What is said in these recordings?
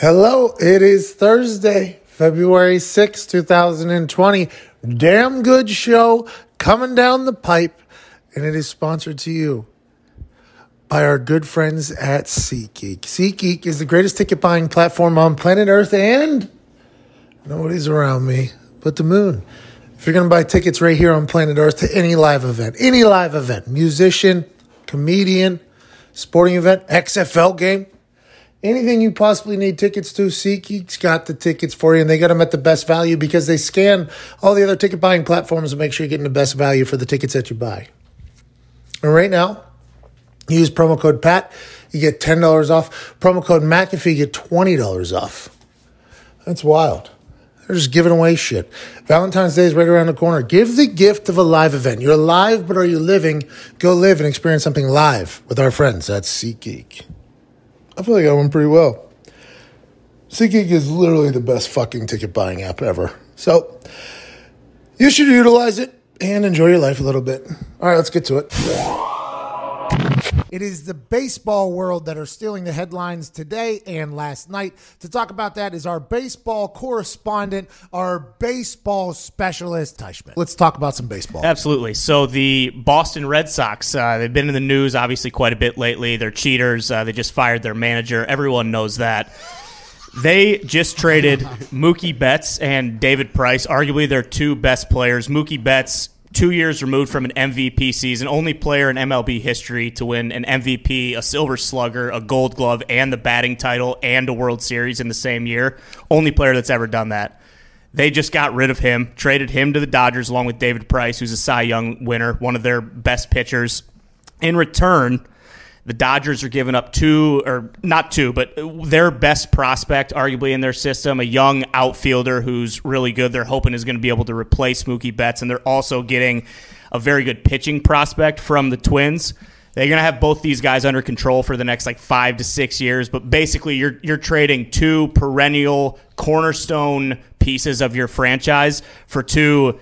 Hello, it is Thursday, February sixth, two 2020. Damn good show coming down the pipe, and it is sponsored to you by our good friends at SeatGeek. SeatGeek is the greatest ticket buying platform on planet Earth, and nobody's around me but the moon. If you're going to buy tickets right here on planet Earth to any live event, any live event, musician, comedian, sporting event, XFL game, anything you possibly need tickets to, SeatGeek's got the tickets for you, and they got them at the best value because they scan all the other ticket buying platforms to make sure you're getting the best value for the tickets that you buy. And right now, use promo code PAT, you get $10 off. Promo code McAfee, you get $20 off. That's wild. They're just giving away shit. Valentine's Day is right around the corner. Give the gift of a live event. You're alive, but are you living? Go live and experience something live with our friends at SeatGeek. I feel like I went pretty well. SeatGeek is literally the best fucking ticket buying app ever. So you should utilize it and enjoy your life a little bit. All right, let's get to it. It is the baseball world that are stealing the headlines today and last night. To talk about that is our baseball correspondent, our baseball specialist, Teichman. Let's talk about some baseball. Absolutely. So the Boston Red Sox, uh, they've been in the news obviously quite a bit lately. They're cheaters. Uh, they just fired their manager. Everyone knows that. They just traded Mookie Betts and David Price, arguably their two best players. Mookie Betts two years removed from an MVP season, only player in MLB history to win an MVP, a Silver Slugger, a Gold Glove, and the batting title and a World Series in the same year. Only player that's ever done that. They just got rid of him, traded him to the Dodgers along with David Price, who's a Cy Young winner, one of their best pitchers. In return, the Dodgers are giving up two, or not two, but their best prospect, arguably in their system, a young outfielder who's really good. They're hoping is going to be able to replace Mookie Betts, and they're also getting a very good pitching prospect from the Twins. They're going to have both these guys under control for the next like five to six years, but basically you're you're trading two perennial cornerstone pieces of your franchise for two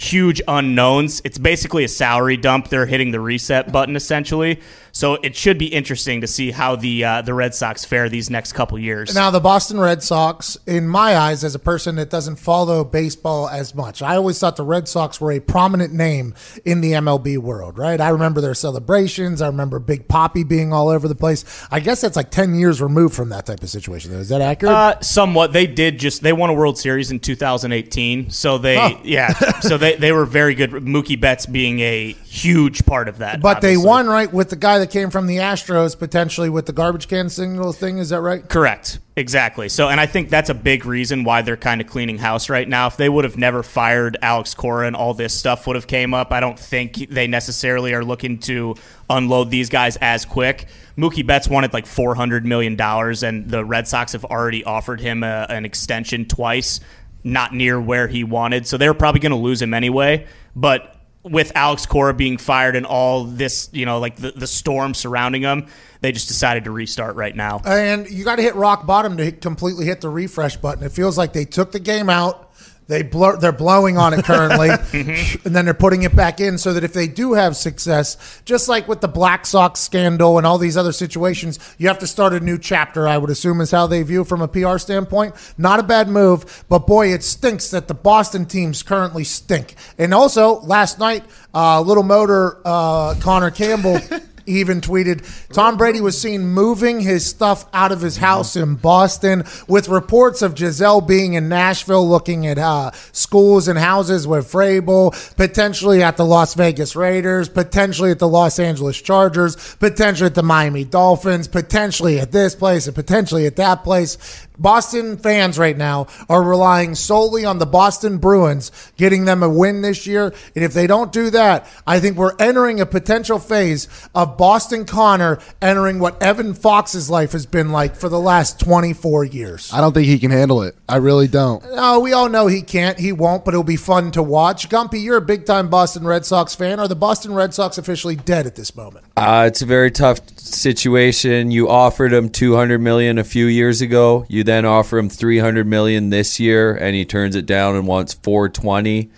huge unknowns. It's basically a salary dump. They're hitting the reset button essentially. So it should be interesting to see how the uh, the Red Sox fare these next couple years. Now, the Boston Red Sox, in my eyes, as a person that doesn't follow baseball as much, I always thought the Red Sox were a prominent name in the MLB world, right? I remember their celebrations. I remember Big Papi being all over the place. I guess that's like 10 years removed from that type of situation. Is that accurate? Uh, somewhat. They did just, they won a World Series in 2018. So they, oh. yeah. so they, they were very good. Mookie Betts being a huge part of that. But obviously. they won, right, with the guy that came from the Astros potentially with the garbage can single thing. Is that right? Correct. Exactly. So, and I think that's a big reason why they're kind of cleaning house right now. If they would have never fired Alex Cora and all this stuff would have came up, I don't think they necessarily are looking to unload these guys as quick. Mookie Betts wanted like four hundred million dollars, and the Red Sox have already offered him a, an extension twice, not near where he wanted. So they're probably going to lose him anyway. But with Alex Cora being fired and all this, you know, like the, the storm surrounding him, they just decided to restart right now. And you got to hit rock bottom to completely hit the refresh button. It feels like they took the game out they blur, they're blowing on it currently, mm-hmm. and then they're putting it back in so that if they do have success, just like with the Black Sox scandal and all these other situations, you have to start a new chapter. I would assume is how they view from a PR standpoint. Not a bad move, but boy, it stinks that the Boston teams currently stink. And also last night, uh, little motor uh, Connor Campbell. even tweeted Tom Brady was seen moving his stuff out of his house in Boston with reports of Gisele being in Nashville looking at uh, schools and houses with Vrabel, potentially at the Las Vegas Raiders, potentially at the Los Angeles Chargers, potentially at the Miami Dolphins, potentially at this place and potentially at that place. Boston fans right now are relying solely on the Boston Bruins getting them a win this year. And if they don't do that, I think we're entering a potential phase of Boston Connor entering what Evan Fox's life has been like for the last 24 years. I don't think he can handle it. I really don't. No, we all know he can't. He won't, but it'll be fun to watch. Gumpy, you're a big time Boston Red Sox fan. Are the Boston Red Sox officially dead at this moment? Uh, it's a very tough situation. You offered him 200 million a few years ago. You then offer him 300 million this year, and he turns it down and wants 420.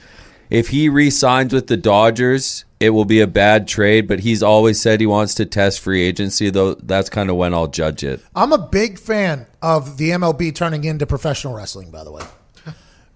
If he re-signs with the Dodgers, it will be a bad trade. But he's always said he wants to test free agency, though. That's kind of when I'll judge it. I'm a big fan of the MLB turning into professional wrestling. By the way.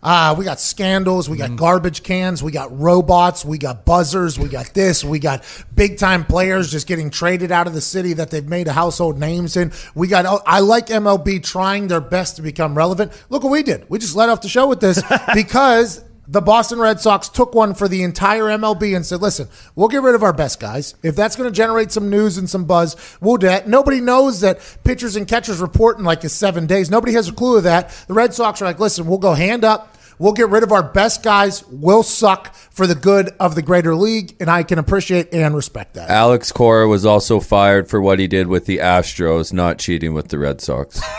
Ah, we got scandals, we got garbage cans, we got robots, we got buzzers, we got this, we got big time players just getting traded out of the city that they've made a household names in. We got oh, I like MLB trying their best to become relevant. Look what we did. We just let off the show with this because the Boston Red Sox took one for the entire MLB and said, listen, we'll get rid of our best guys. If that's going to generate some news and some buzz, we'll do that. Nobody knows that pitchers and catchers report in like a seven days. Nobody has a clue of that. The Red Sox are like, listen, we'll go hand up. We'll get rid of our best guys. We'll suck for the good of the greater league, and I can appreciate and respect that. Alex Cora was also fired for what he did with the Astros, not cheating with the Red Sox.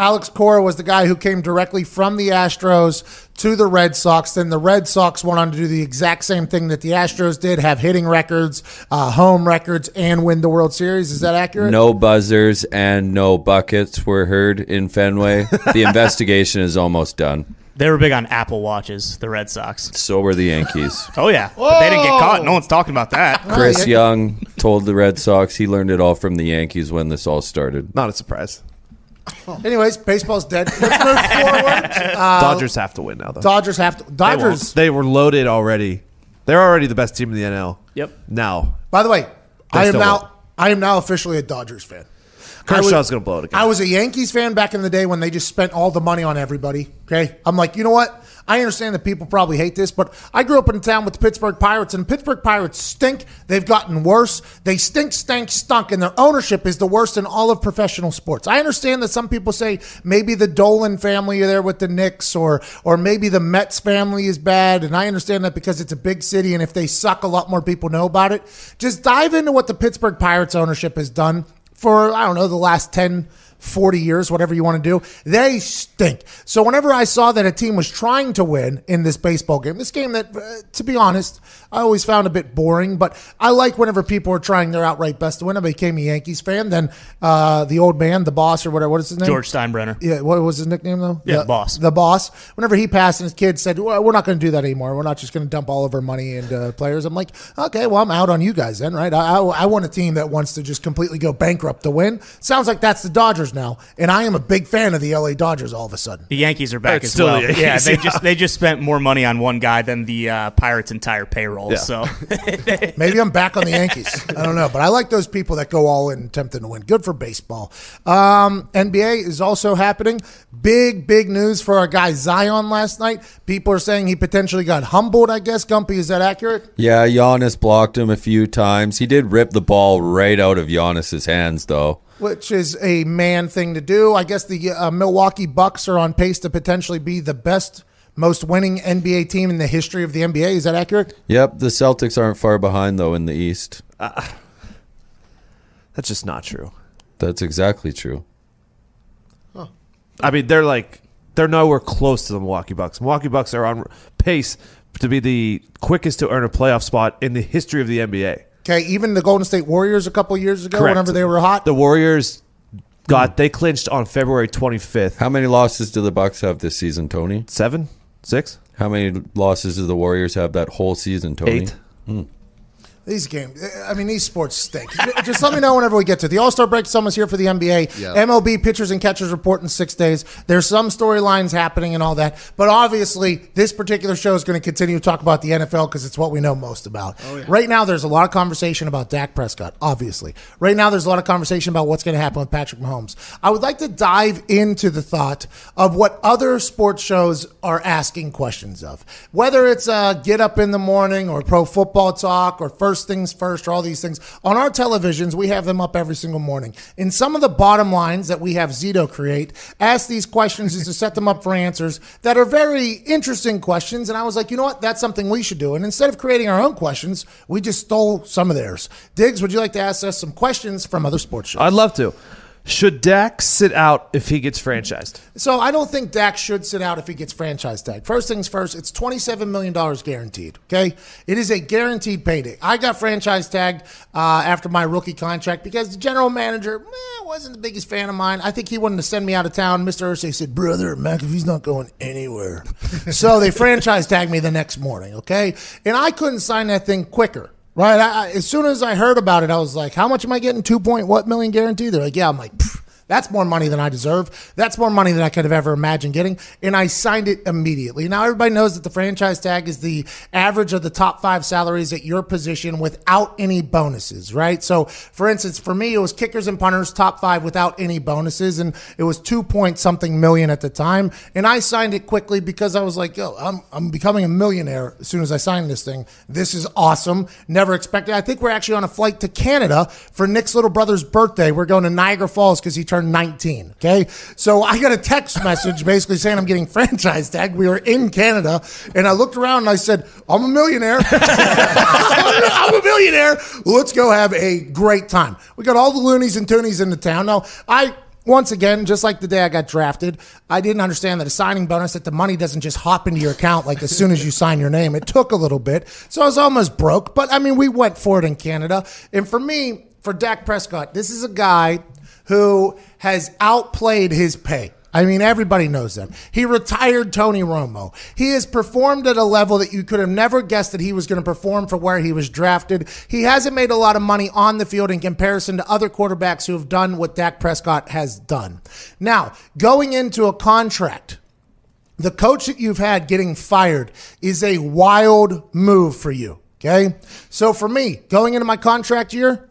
Alex Cora was the guy who came directly from the Astros to the Red Sox. Then the Red Sox went on to do the exact same thing that the Astros did have hitting records, uh, home records, and win the World Series. Is that accurate? No buzzers and no buckets were heard in Fenway. The investigation is almost done. They were big on Apple watches, the Red Sox. So were the Yankees. Oh yeah, but they didn't get caught. No one's talking about that. Chris. Young told the Red Sox he learned it all from the Yankees when this all started. Not a surprise. Anyways, baseball's dead. Let's move forward. Uh, Dodgers have to win now, though. Dodgers have to. They won't. Dodgers. They were loaded already. They're already the best team in the NL. Yep. Now, By the way, I am still now. won't. I am now officially a Dodgers fan. I was- Kershaw's going to blow it again. I was a Yankees fan back in the day when they just spent all the money on everybody. Okay. I'm like, you know what? I understand that people probably hate this, but I grew up in a town with the Pittsburgh Pirates, and Pittsburgh Pirates stink. They've gotten worse. They stink, stank, stunk, and their ownership is the worst in all of professional sports. I understand that some people say maybe the Dolan family are there with the Knicks, or or maybe the Mets family is bad, and I understand that because it's a big city, and if they suck, a lot more people know about it. Just dive into what the Pittsburgh Pirates ownership has done for I don't know the last 10 40 years whatever you want to do they stink so whenever i saw that a team was trying to win in this baseball game this game that uh, to be honest i always found a bit boring but i like whenever people are trying their outright best to win i became a yankees fan then uh, the old man the boss or whatever what is his name George Steinbrenner. yeah, what was his nickname though? Yeah, the Boss. The boss. Whenever he passed and his kids said, well, "We're not going to do that anymore. We're not just going to dump all of our money into players." I'm like, "Okay, well, I'm out on you guys then, right? I, I, I want a team that wants to just completely go bankrupt to win. Sounds like that's the Dodgers now, and I am a big fan of the LA Dodgers. All of a sudden, The Yankees are back It's as still the well. Yankees, yeah, they yeah. just they just spent more money on one guy than the uh, Pirates' entire payroll. Yeah. So maybe I'm back on the Yankees. I don't know, but I like those people that go all in attempting to win. Good for baseball. Um, NBA is also happening. Big, big news for our guy Zion last night. People are saying he potentially got humbled. I guess Gumpy, is that accurate? Yeah, Giannis blocked him a few times. He did rip the ball right out of Giannis's hands, though. Which is a man thing to do. I guess the uh, Milwaukee Bucks are on pace to potentially be the best, most winning NBA team in the history of the NBA. Is that accurate? Yep, the Celtics aren't far behind, though, in the East. That's just not true. That's exactly true. I mean, they're like they're nowhere close to the Milwaukee Bucks. Milwaukee Bucks are on pace to be the quickest to earn a playoff spot in the history of the NBA. Okay, even the Golden State Warriors a couple years ago, Correct. whenever they were hot. The Warriors got they clinched on February 25th. How many losses do the Bucks have this season, Tony? Seven, six, How many losses do the Warriors have that whole season, Tony? eight. Hmm. These games, I mean, these sports stink. Just let me know whenever we get to it. the All Star break. Someone's here for the NBA. Yeah. MLB pitchers and catchers report in six days. There's some storylines happening and all that, but obviously, this particular show is going to continue to talk about the NFL because it's what we know most about. Right now, there's a lot of conversation about Dak Prescott. Obviously, right now, there's a lot of conversation about what's going to happen with Patrick Mahomes. I would like to dive into the thought of what other sports shows are asking questions of, whether it's uh, Get Up in the Morning or Pro Football Talk or First first things first or all these things. On our televisions, we have them up every single morning. In some of the bottom lines that we have Zito create, ask these questions is to set them up for answers that are very interesting questions. And I was like, you know what? That's something we should do. And instead of creating our own questions, we just stole some of theirs. Diggs, would you like to ask us some questions from other sports shows? I'd love to. Should Dak sit out if he gets franchised? So I don't think Dak should sit out if he gets franchise tag. First things first, it's $27 million guaranteed. Okay. It is a guaranteed payday. I got franchise tagged uh, after my rookie contract because the general manager eh, wasn't the biggest fan of mine. I think he wanted to send me out of town. Mr. Irsay said, Brother, McAfee's not going anywhere. so they franchise tagged me the next morning. Okay. And I couldn't sign that thing quicker. Right. I, as soon as I heard about it, I was like, how much am I getting? Two point what million guaranteed? They're like, yeah. I'm like, "Pfft, that's more money than I deserve. That's more money than I could have ever imagined getting. And I signed it immediately. Now, everybody knows that the franchise tag is the average of the top five salaries at your position without any bonuses, right? So, for instance, for me, it was kickers and punters, top five without any bonuses. And it was two point something million at the time. And I signed it quickly because I was like, yo, I'm, I'm becoming a millionaire as soon as I signed this thing. This is awesome. Never expected. I think we're actually on a flight to Canada for Nick's little brother's birthday. We're going to Niagara Falls because he turned 19. Okay. So I got a text message basically saying I'm getting franchise tag. We were in Canada and I looked around and I said, I'm a millionaire. I'm a millionaire. Let's go have a great time. We got all the loonies and toonies in the town. Now, I. Once again, just like the day I got drafted, I didn't understand that a signing bonus that the money doesn't just hop into your account like as soon as you sign your name. It took a little bit. So I was almost broke, but I mean, we went for it in Canada. And for me, for Dak Prescott, this is a guy who has outplayed his pay. I mean, everybody knows that. He retired Tony Romo. He has performed at a level that you could have never guessed that he was going to perform for where he was drafted. He hasn't made a lot of money on the field in comparison to other quarterbacks who have done what Dak Prescott has done. Now, going into a contract, the coach that you've had getting fired is a wild move for you. Okay. So for me, going into my contract year,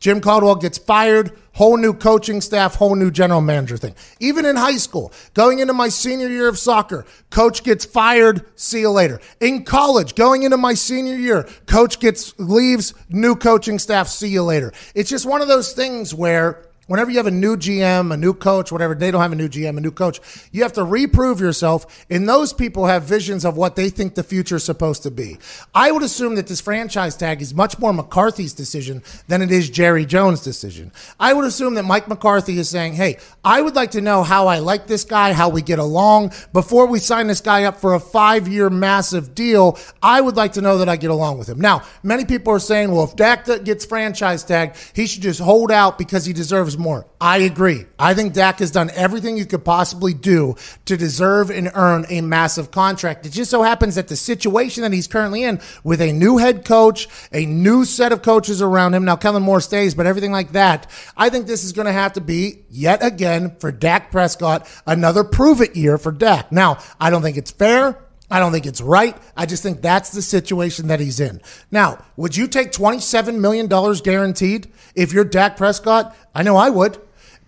Jim Caldwell gets fired, whole new coaching staff, whole new general manager thing. Even in high school, going into my senior year of soccer, coach gets fired, see you later. In college, going into my senior year, coach gets leaves, new coaching staff, see you later. It's just one of those things where Whenever you have a new GM, a new coach, whatever, they don't have a new GM, a new coach, you have to reprove yourself. And those people have visions of what they think the future is supposed to be. I would assume that this franchise tag is much more McCarthy's decision than it is Jerry Jones' decision. I would assume that Mike McCarthy is saying, Hey, I would like to know how I like this guy, how we get along before we sign this guy up for a five year massive deal. I would like to know that I get along with him. Now, many people are saying, well, if Dak gets franchise tag, he should just hold out because he deserves more. I agree. I think Dak has done everything you could possibly do to deserve and earn a massive contract. It just so happens that the situation that he's currently in with a new head coach, a new set of coaches around him. Now, Kellen Moore stays, but everything like that. I think this is going to have to be yet again for Dak Prescott, another prove it year for Dak. Now, I don't think it's fair. I don't think it's right. I just think that's the situation that he's in. Now, would you take $27 million guaranteed if you're Dak Prescott? I know I would.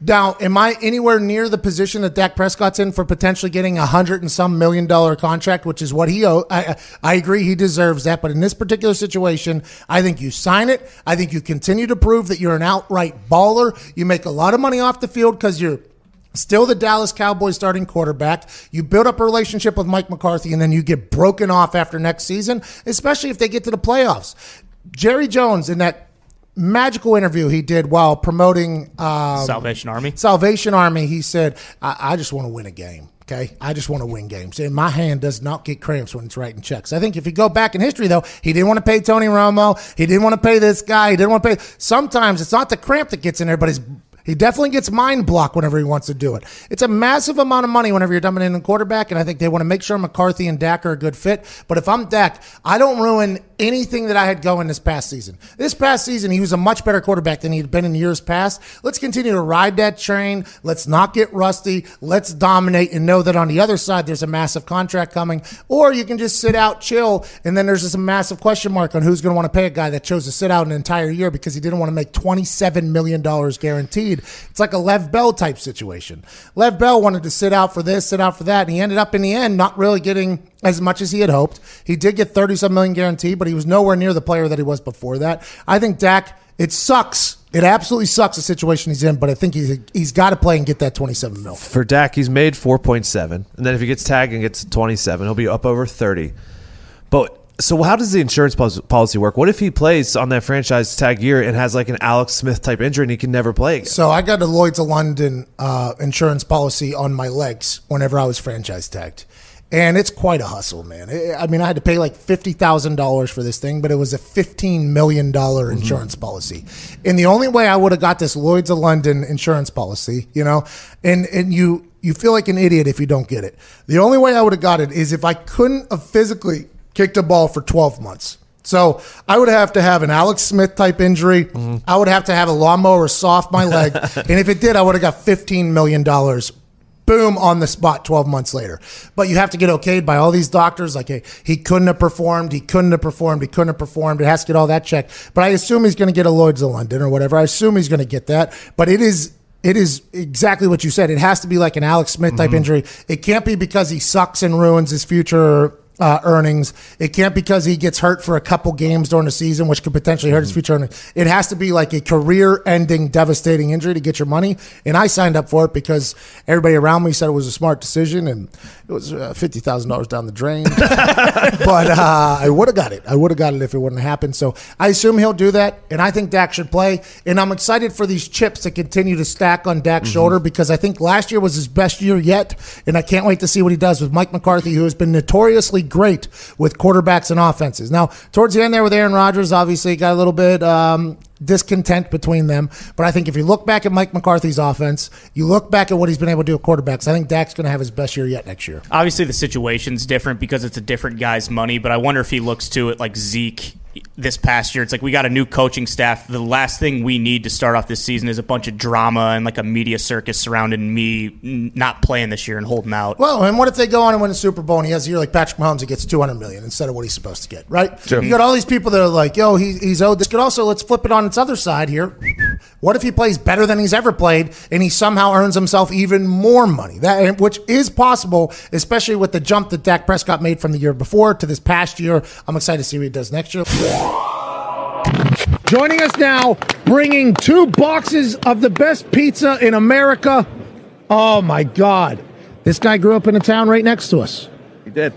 Now, am I anywhere near the position that Dak Prescott's in for potentially getting a hundred and some million dollar contract, which is what he owes? I, I agree he deserves that, but in this particular situation, I think you sign it. I think you continue to prove that you're an outright baller. You make a lot of money off the field because you're Still the Dallas Cowboys starting quarterback. You build up a relationship with Mike McCarthy and then you get broken off after next season, especially if they get to the playoffs. Jerry Jones in that magical interview he did while promoting um, Salvation Army. Salvation Army, he said, I, I just want to win a game. Okay. I just want to win games. And my hand does not get cramps when it's writing checks. I think if you go back in history, though, he didn't want to pay Tony Romo. He didn't want to pay this guy. He didn't want to pay. Sometimes it's not the cramp that gets in there, but it's he definitely gets mind blocked whenever he wants to do it. It's a massive amount of money whenever you're dumping in a quarterback, and I think they want to make sure McCarthy and Dak are a good fit. But if I'm Dak, I don't ruin anything that I had going this past season. This past season, he was a much better quarterback than he'd been in years past. Let's continue to ride that train. Let's not get rusty. Let's dominate and know that on the other side, there's a massive contract coming. Or you can just sit out, chill, and then there's just a massive question mark on who's going to want to pay a guy that chose to sit out an entire year because he didn't want to make $27 million guaranteed It's like a Le'Veon Bell type situation. Le'Veon Bell wanted to sit out for this, sit out for that, and he ended up in the end not really getting as much as he had hoped. He did get 37 million guaranteed, but he was nowhere near the player that he was before that. I think Dak, it sucks. It absolutely sucks the situation he's in, but I think he's he's got to play and get that 27 mil. For Dak, he's made 4.7. And then if he gets tagged and gets 27, he'll be up over 30. But so how does the insurance policy work? What if he plays on that franchise tag year and has like an Alex Smith type injury and he can never play again? So I got a Lloyd's of London uh, insurance policy on my legs whenever I was franchise tagged. And it's quite a hustle, man. I- I mean, I had to pay like fifty thousand dollars for this thing, but it was a fifteen million dollar insurance policy. And the only way I would have got this Lloyd's of London insurance policy, you know, and and you you feel like an idiot if you don't get it. The only way I would have got it is if I couldn't have physically kicked a ball for twelve months. So I would have to have an Alex Smith type injury. Mm-hmm. I would have to have a lawnmower soft my leg, and if it did, I would have got fifteen million dollars. Boom on the spot 12 months later. But you have to get okayed by all these doctors. Like hey he couldn't have performed he couldn't have performed he couldn't have performed. It has to get all that checked. But i assume he's going to get a lloyd's of london or whatever. I assume he's going to get that. But it is it is exactly what you said. It has to be like an Alex Smith type mm-hmm. injury. It can't be because he sucks and ruins his future uh, earnings. It can't because he gets hurt for a couple games during the season, which could potentially hurt his future earnings. It has to be like a career-ending, devastating injury to get your money. And I signed up for it because everybody around me said it was a smart decision, and it was uh, fifty thousand dollars down the drain. but uh, I would have got it. I would have got it if it wouldn't have happened. So I assume he'll do that, and I think Dak should play. And I'm excited for these chips to continue to stack on Dak's shoulder because I think last year was his best year yet, and I can't wait to see what he does with Mike McCarthy, who has been notoriously great with quarterbacks and offenses. Now, towards the end there with Aaron Rodgers, obviously got a little bit. Um, Discontent between them, but I think if you look back at Mike McCarthy's offense, you look back at what he's been able to do with quarterbacks. I think Dak's going to have his best year yet next year. Obviously, the situation's different because it's a different guy's money, but I wonder if he looks to it like Zeke this past year. It's like we got a new coaching staff. The last thing we need to start off this season is a bunch of drama and like a media circus surrounding me not playing this year and holding out. Well, and what if they go on and win a Super Bowl and he has a year like Patrick Mahomes and gets 200 million instead of what he's supposed to get, right? You got all these people that are like, yo, he, he's owed this. Could also, let's flip it on its other side here. What if he plays better than he's ever played and he somehow earns himself even more money? That which is possible, especially with the jump that Dak Prescott made from the year before to this past year. I'm excited to see what he does next year. Joining us now, bringing two boxes of the best pizza in America. Oh my God. This guy grew up in a town right next to us. He did.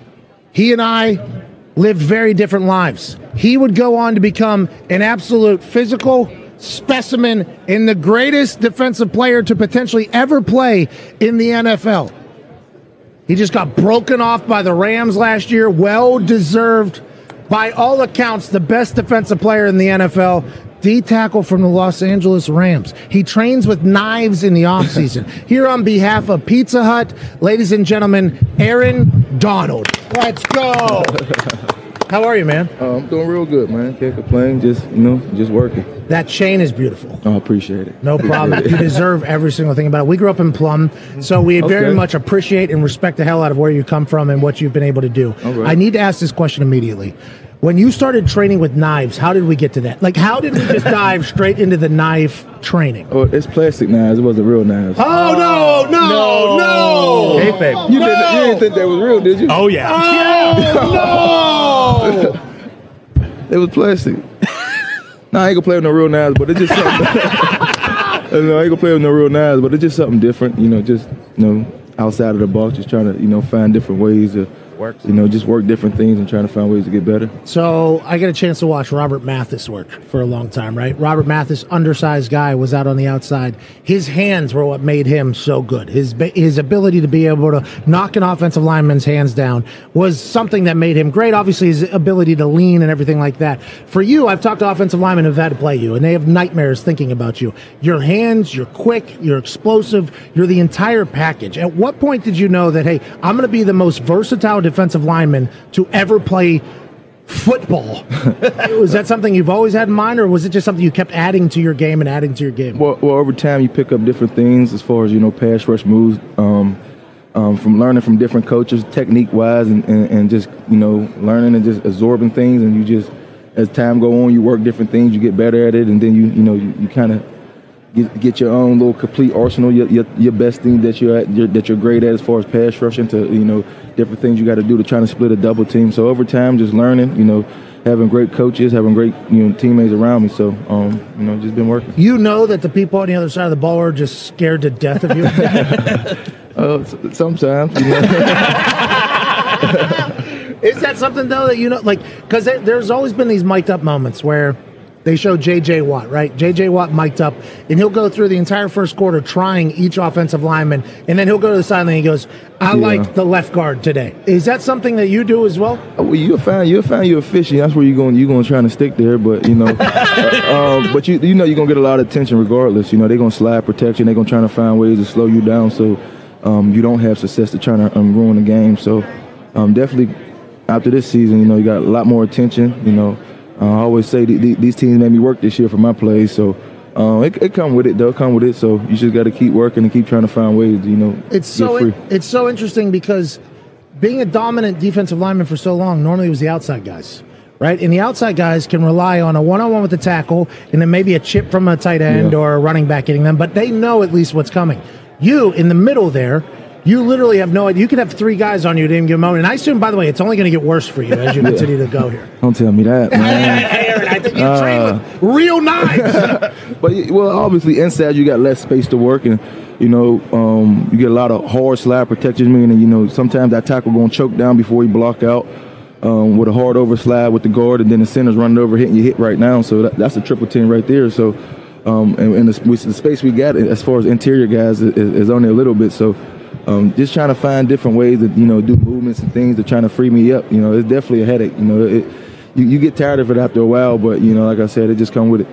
He and I lived very different lives. He would go on to become an absolute physical specimen and the greatest defensive player to potentially ever play in the NFL. He just got broken off by the Rams last year. Well deserved. By all accounts, the best defensive player in the NFL. D tackle from the Los Angeles Rams. He trains with knives in the offseason. Here on behalf of Pizza Hut, ladies and gentlemen, Aaron Donald. Let's go. How are you, man? Uh, I'm doing real good, man. Can't complain. Just you know, just working. That chain is beautiful. I appreciate it. No problem. You deserve every single thing about it. We grew up in Plum, so we very much appreciate and respect the hell out of where you come from and what you've been able to do. All right. I need to ask this question immediately. When you started training with knives, how did we get to that? Like, how did we just dive straight into the knife training? Oh, it's plastic knives. It wasn't real knives. Oh no, no, no! Hey, babe. you, didn't, you didn't think that was real, did you? Oh, yeah. Oh, no! It was plastic. nah, I ain't gonna play with no real knives, but it's just something. no, I ain't gonna play with no real knives, but it's just something different. You know, just you know, outside of the box, just trying to you know find different ways to Works. You know, just work different things and trying to find ways to get better. So I get a chance to watch Robert Mathis work for a long time, right? Robert Mathis, undersized guy, was out on the outside. His hands were what made him so good. His his ability to be able to knock an offensive lineman's hands down was something that made him great. Obviously, his ability to lean and everything like that. For you, I've talked to offensive linemen who've had to play you, and they have nightmares thinking about you. Your hands, you're quick, you're explosive, you're the entire package. At what point did you know that, hey, I'm going to be the most versatile defensive lineman to ever play football. was that something you've always had in mind, or was it just something you kept adding to your game and adding to your game? Well, well, over time you pick up different things as far as you know, pass rush moves. Um, um, from learning from different coaches, technique wise, and, and, and just you know learning and just absorbing things, and you just as time go on, you work different things, you get better at it, and then you you know you, you kind of get, get your own little complete arsenal, your, your, your best thing that you're at, your, that you're great at as far as pass rushing to you know different things you got to do to try to split a double team. So over time, just learning, you know, having great coaches, having great you know teammates around me. So um, you know, just been working. You know that the people on the other side of the ball are just scared to death of you. Uh, sometimes, you know. Is that something though that you know, like, because there's always been these mic'd up moments where they show J.J. Watt, right? J.J. Watt mic'd up, and he'll go through the entire first quarter trying each offensive lineman, and then he'll go to the sideline and he goes, "I Yeah. like the left guard today." Is that something that you do as well? Well, you'll find you'll find you're efficient. That's where you're going. You're going to try to stick there, but you know, uh, um, but you you know you're gonna get a lot of attention regardless. You know they're gonna slide protection. They're gonna try to find ways to slow you down so um, you don't have success to trying to um, ruin the game. So um, definitely after this season, you know you got a lot more attention. You know, uh, I always say th- th- these teams made me work this year for my plays. So. Um, it, it come with it, though. Come with it. So you just got to keep working and keep trying to find ways. You know, It's get so free. it's so interesting because being a dominant defensive lineman for so long normally it was the outside guys. Right, and the outside guys can rely on a one-on-one with the tackle, and then maybe a chip from a tight end Yeah. or a running back hitting them. But they know at least what's coming. You in the middle there, you literally have no idea. You could have three guys on you at any given moment. And I assume, by the way, it's only going to get worse for you as you continue to go here. Don't tell me that, man. Aaron, I think you Uh, train with real knives. But well, obviously inside you got less space to work, and you know um, you get a lot of hard slide protection. Meaning you know sometimes that tackle going to choke down before he block out um, with a hard over slide with the guard, and then the center's running over hitting you hit right now. So that, that's a triple team right there. So um, and, and the, the space we got as far as interior guys is, is only a little bit. So. Um, just trying to find different ways to you know do movements and things to trying to free me up. You know, it's definitely a headache. You know, it, you, you get tired of it after a while, but you know, like I said, it just come with it.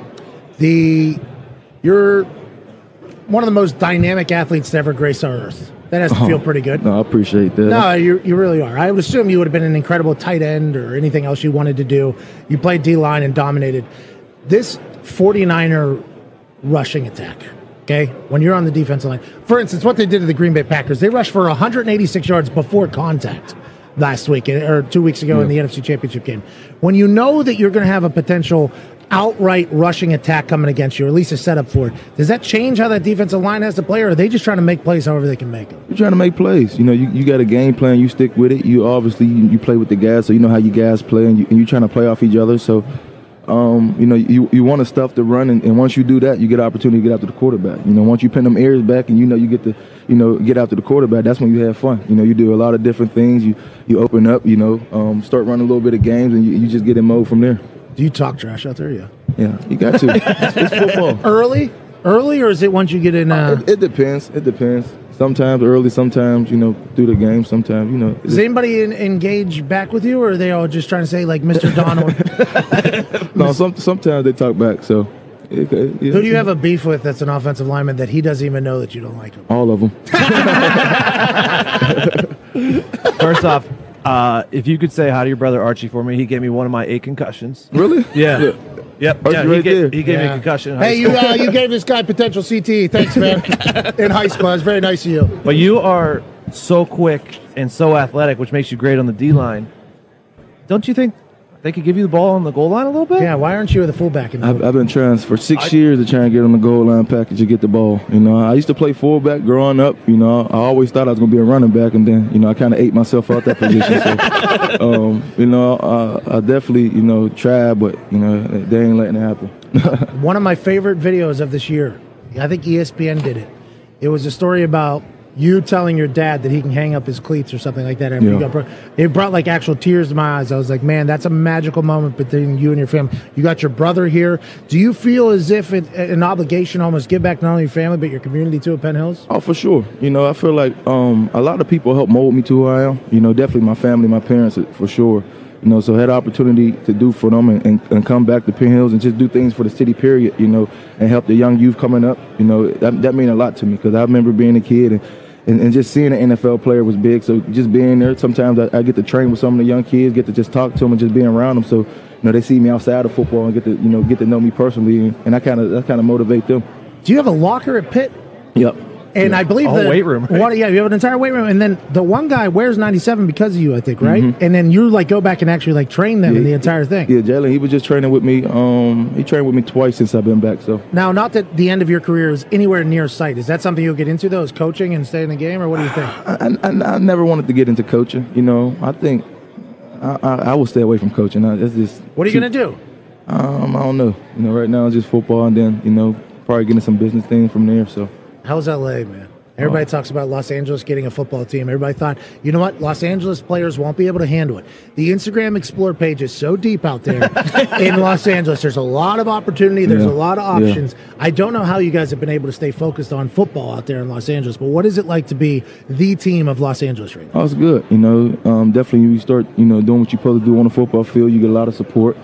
the you're one of the most dynamic athletes to ever grace our earth. That has to feel pretty good. No, I appreciate that. No, you, you really are. I would assume you would have been an incredible tight end or anything else you wanted to do. You played D line and dominated. This 49er rushing attack, okay, when you're on the defensive line, for instance, what they did to the Green Bay Packers, they rushed for 186 yards before contact last week eh, or two weeks ago in the NFC Championship game. When you know that you're going to have a potential outright rushing attack coming against you, or at least a setup for it, does that change how that defensive line has to play, or are they just trying to make plays however they can make them? You're trying to make plays. You know, you, you got a game plan. You stick with it. You obviously you, you play with the guys, so you know how you guys play, and, you, and you're trying to play off each other. So, um, you know, you, you want to stuff the run, and, and once you do that, you get opportunity to get after the quarterback. You know, once you pin them ears back, and you know you get to, you know, get after the quarterback. That's when you have fun. You know, you do a lot of different things. You you open up. You know, um, start running a little bit of games, and you, you just get in mode from there. Do you talk trash out there? Yeah. Yeah, you got to. it's, it's football. Early? Early, or is it once you get in? Uh, It, it depends. It depends. Sometimes early, sometimes you know through the game. Sometimes you know. does anybody in, engage back with you, or are they all just trying to say, like Mr. Donald? No, some, sometimes they talk back. So, it- it- yeah. Who do you have a beef with that's an offensive lineman that he doesn't even know that you don't like him? All of them. First off, uh, if you could say hi to your brother Archie for me, he gave me one of my eight concussions. Really? Yeah. Yep. Archie yeah, he, right gave, he gave me a concussion. in high Hey, you uh, you gave this guy potential CTE. Thanks, man. in high school, it's very nice of you. But you are so quick and so athletic, which makes you great on the D line. Don't you think they could give you the ball on the goal line a little bit? Yeah, why aren't you with the fullback in the I've, I've been trying for six years to try and get on the goal line package to get the ball. You know, I used to play fullback growing up. You know, I always thought I was going to be a running back, and then you know, I kind of ate myself out that position. So, um, you know, uh, I definitely you know tried, but you know, they ain't letting it happen. One of my favorite videos of this year, I think ESPN did it. It was a story about you telling your dad that he can hang up his cleats or something like that after you Yeah. got. It brought like actual tears to my eyes. I was like, man, that's a magical moment between you and your family. You got your brother here. Do you feel as if it, an obligation almost give back not only your family but your community too at Penn Hills? Oh, for sure. You know, I feel like um, a lot of people help mold me to who I am. You know, definitely my family, my parents, for sure. You know, so I had opportunity to do for them and, and, and come back to Penn Hills and just do things for the city, period. You know, and help the young youth coming up. You know, that that mean a lot to me because I remember being a kid and, and, and just seeing an NFL player was big. So just being there, sometimes I, I get to train with some of the young kids, get to just talk to them and just being around them. So you know, they see me outside of football and get to you know get to know me personally, and, and I kind of that kind of motivate them. Do you have a locker at Pitt? Yep. And I believe the weight room, right? One, yeah, you have an entire weight room, and then the one guy wears 97 because of you, I think, right? Mm-hmm. And then you like go back and actually like train them in the entire thing. Yeah, Jalen, he was just training with me. Um, he trained with me twice since I've been back. So Now, not that the end of your career is anywhere near sight. Is that something you'll get into, though, is coaching and stay in the game, or what do you think? I, I, I never wanted to get into coaching. You know, I think I, I, I will stay away from coaching. It's just What are you going to do? Um, I don't know. You know, right now it's just football, and then you know probably getting some business things from there. So How's LA, man? Everybody talks about Los Angeles getting a football team. Everybody thought, you know what? Los Angeles players won't be able to handle it. The Instagram Explore page is so deep out there in Los Angeles. There's a lot of opportunity. There's Yeah. a lot of Yeah. options. I don't know how you guys have been able to stay focused on football out there in Los Angeles, but what is it like to be the team of Los Angeles right now? Oh, it's good. You know, um, definitely you start, you know, doing what you're supposed to do on the football field. You get a lot of support.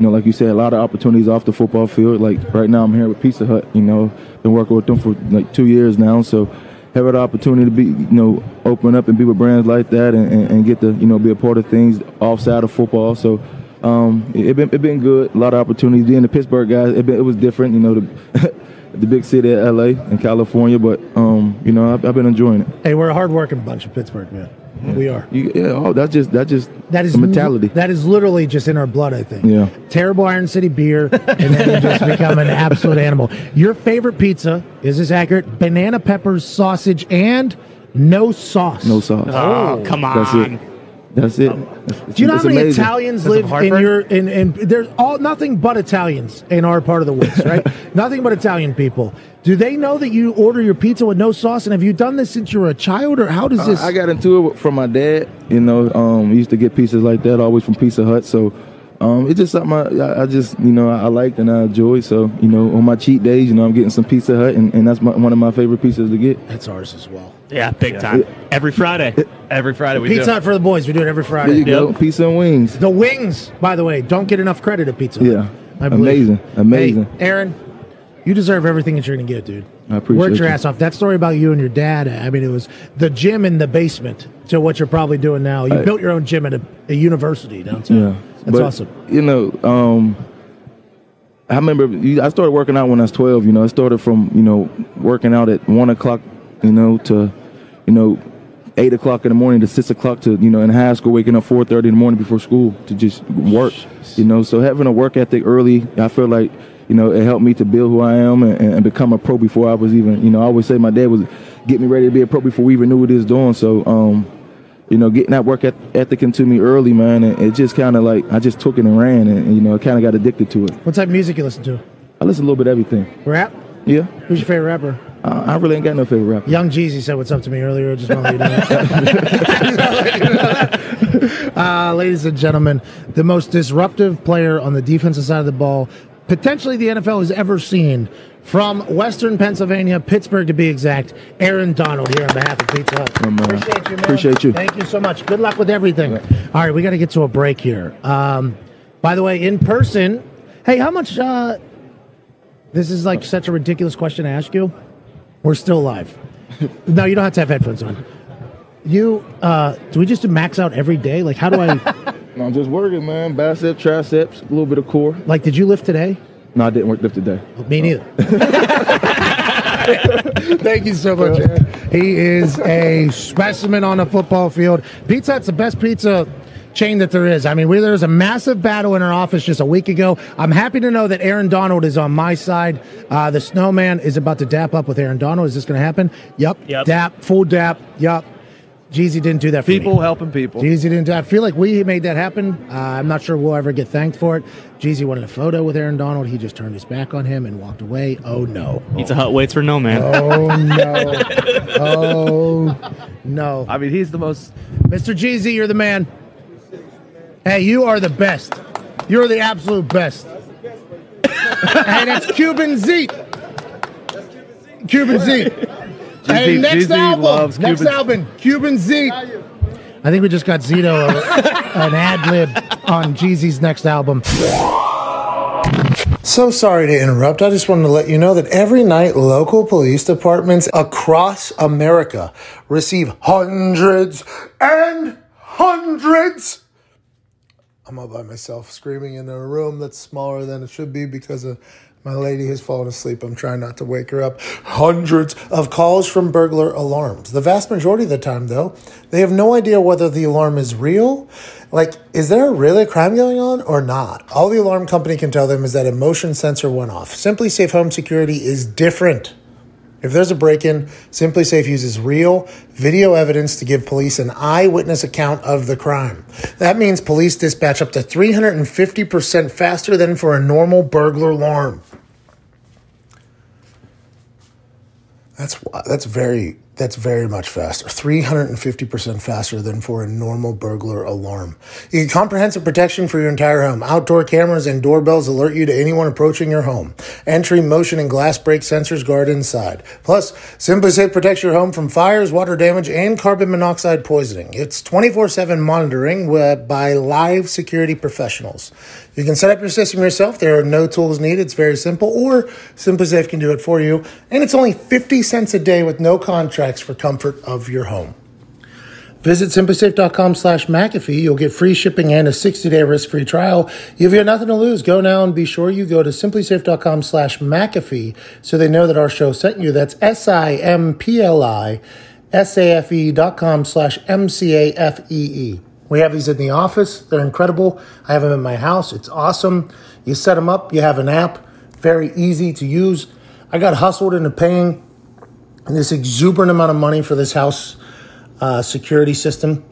You know, like you said, a lot of opportunities off the football field. Like right now, I'm here with Pizza Hut. You know, been working with them for like two years now. So, have the opportunity to be, you know, open up and be with brands like that, and, and, and get to, you know, be a part of things offside of football. So, um, it, been it been good. A lot of opportunities. Being the Pittsburgh guys, it, been, it was different. You know, the the big city of LA and California, but um, you know, I've, I've been enjoying it. Hey, we're a hardworking bunch of Pittsburgh, man. We are. You, yeah, oh, that's just that's just That is the mentality. That is literally just in our blood, I think. Yeah. Terrible Iron City beer, and then you just become an absolute animal. Your favorite pizza is this accurate? Banana peppers, sausage, and no sauce. no sauce. Oh, oh. come That's on. It. That's it. It's- Do you know how many amazing. Italians Does live in your in, in there's all nothing but Italians in our part of the woods, right? nothing but Italian people. Do they know that you order your pizza with no sauce? And have you done this since you were a child, or how does this? I got into it from my dad. You know, um, he used to get pizzas like that always from Pizza Hut. So um, it's just something I, I- I just you know I liked and I enjoyed. So you know, on my cheat days, you know, I'm getting some Pizza Hut, and, and that's my, one of my favorite pizzas to get. That's ours as well. Yeah, big time. Every Friday. Every Friday we Pizza do. Hut for the boys. We do it every There Friday. you go, pizza and wings. The wings, by the way, don't get enough credit at Pizza Hut. Yeah, I believe. amazing, amazing. Hey, Aaron, you deserve everything that you're going to get, dude. I appreciate it. Worked your you. ass off. That story about you and your dad, I mean, it was the gym in the basement to what you're probably doing now. You I- built your own gym at a, a university downtown. Yeah, That's But, awesome. You know, um, I remember I started working out when I was 12. You know, I started from you know working out at one o'clock, you know, to you know eight o'clock in the morning to six o'clock to you know in high school, waking up 4:30 in the morning before school to just work. You know, so having a work ethic early, I feel like. You know, it helped me to build who I am and, and become a pro before I was even. You know, I always say my dad was get me ready to be a pro before we even knew what he was doing. So, um, you know, getting that work ethic into me early, man, and it just kind of like I just took it and ran, and, and, you know, I kind of got addicted to it. What type of music you listen to? I listen a little bit of everything. Rap? Yeah, Who's your favorite rapper? I, I really ain't got no favorite rapper. Young Jeezy said what's up to me earlier. Just want to let you know. uh, ladies and gentlemen, the most disruptive player on the defensive side of the ball, potentially the NFL has ever seen, from Western Pennsylvania, Pittsburgh to be exact, Aaron Donald here on behalf of Pizza Hut. Um, uh, Appreciate you, man. appreciate you. Thank you so much. Good luck with everything. All right, we got to get to a break here. Um, by the way, in person, hey, how much? Uh, this is like such a ridiculous question to ask you. We're still live. no, you don't have to have headphones on. You, uh, do we just do max out every day? Like, how do I, I'm just working, man. Bicep, triceps, a little bit of core. like, did you lift today? No, I didn't work lift today. Me neither. Thank you so much. He is a specimen on a football field. Pizza Hut's the best pizza chain that there is. I mean, we, there was a massive battle in our office just a week ago. I'm happy to know that Aaron Donald is on my side. Uh, the snowman is about to dap up with Aaron Donald. Is this going to happen? Yep. Yep. Dap, full dap. Yep. Jeezy didn't do that for me. People helping people. Jeezy didn't. do- I feel like we made that happen. Uh, I'm not sure we'll ever get thanked for it. Jeezy wanted a photo with Aaron Donald. He just turned his back on him and walked away. Oh no. Pizza Hut waits for no man. Oh no. Oh no. I mean, he's the most. Mr. Jeezy, you're the man. Hey, you are the best. You're the absolute best. and it's Cuban Zeke. Cuban Zeke. Hey, Jeezy- next Jeezy album. loves next Cuban- album. Cuban Zeke. I think we just got Zito uh, a- an ad lib on Jeezy's next album. So sorry to interrupt. I just wanted to let you know that every night local police departments across America receive hundreds and hundreds. I'm all by myself screaming in a room that's smaller than it should be because of My lady has fallen asleep. I'm trying not to wake her up. Hundreds of calls from burglar alarms. The vast majority of the time, though, they have no idea whether the alarm is real. Like, is there really a crime going on or not? All the alarm company can tell them is that a motion sensor went off. SimpliSafe Home Security is different. If there's a break in, SimpliSafe uses real video evidence to give police an eyewitness account of the crime. That means police dispatch up to 350% faster than for a normal burglar alarm. That's that's very that's very much faster. 350% faster than for a normal burglar alarm. You get comprehensive protection for your entire home. Outdoor cameras and doorbells alert you to anyone approaching your home. Entry, motion, and glass break sensors guard inside. Plus, SimpliSafe protects your home from fires, water damage, and carbon monoxide poisoning. It's 24-7 monitoring by live security professionals. You can set up your system yourself. There are no tools needed. It's very simple. Or SimpliSafe can do it for you. And it's only 50 cents a day with no for comfort of your home. Visit simplisafe.com slash McAfee. You'll get free shipping and a 60-day risk-free trial. You've got nothing to lose. Go now and be sure you go to simplisafe.com slash McAfee so they know that our show sent you. That's S-I-M-P-L-I S-A-F-E dot com slash M-C-A-F-E-E. We have these in the office. They're incredible. I have them in my house. It's awesome. You set them up. You have an app. Very easy to use. I got hustled into paying this exuberant amount of money for this house uh, security system.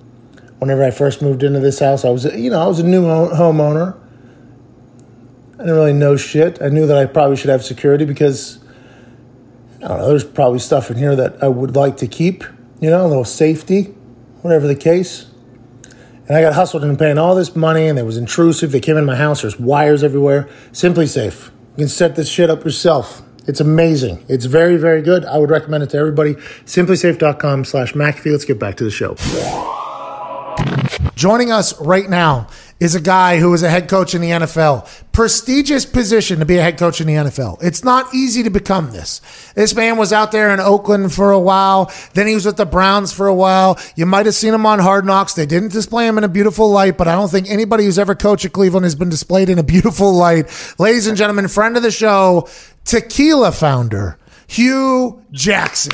Whenever I first moved into this house, I was, you know, I was a new homeowner. I didn't really know shit. I knew that I probably should have security because I don't know. There's probably stuff in here that I would like to keep. You know, a little safety, whatever the case. And I got hustled into paying all this money, and it was intrusive. They came in my house. There's wires everywhere. SimpliSafe. You can set this shit up yourself. It's amazing. It's very, very good. I would recommend it to everybody. SimpliSafe.com slash McAfee. Let's get back to the show. Joining us right now is a guy who is a head coach in the NFL. Prestigious position to be a head coach in the NFL. It's not easy to become this. This man was out there in Oakland for a while. Then he was with the Browns for a while. You might have seen him on Hard Knocks. They didn't display him in a beautiful light, but I don't think anybody who's ever coached at Cleveland has been displayed in a beautiful light. Ladies and gentlemen, friend of the show, tequila founder, Hue Jackson.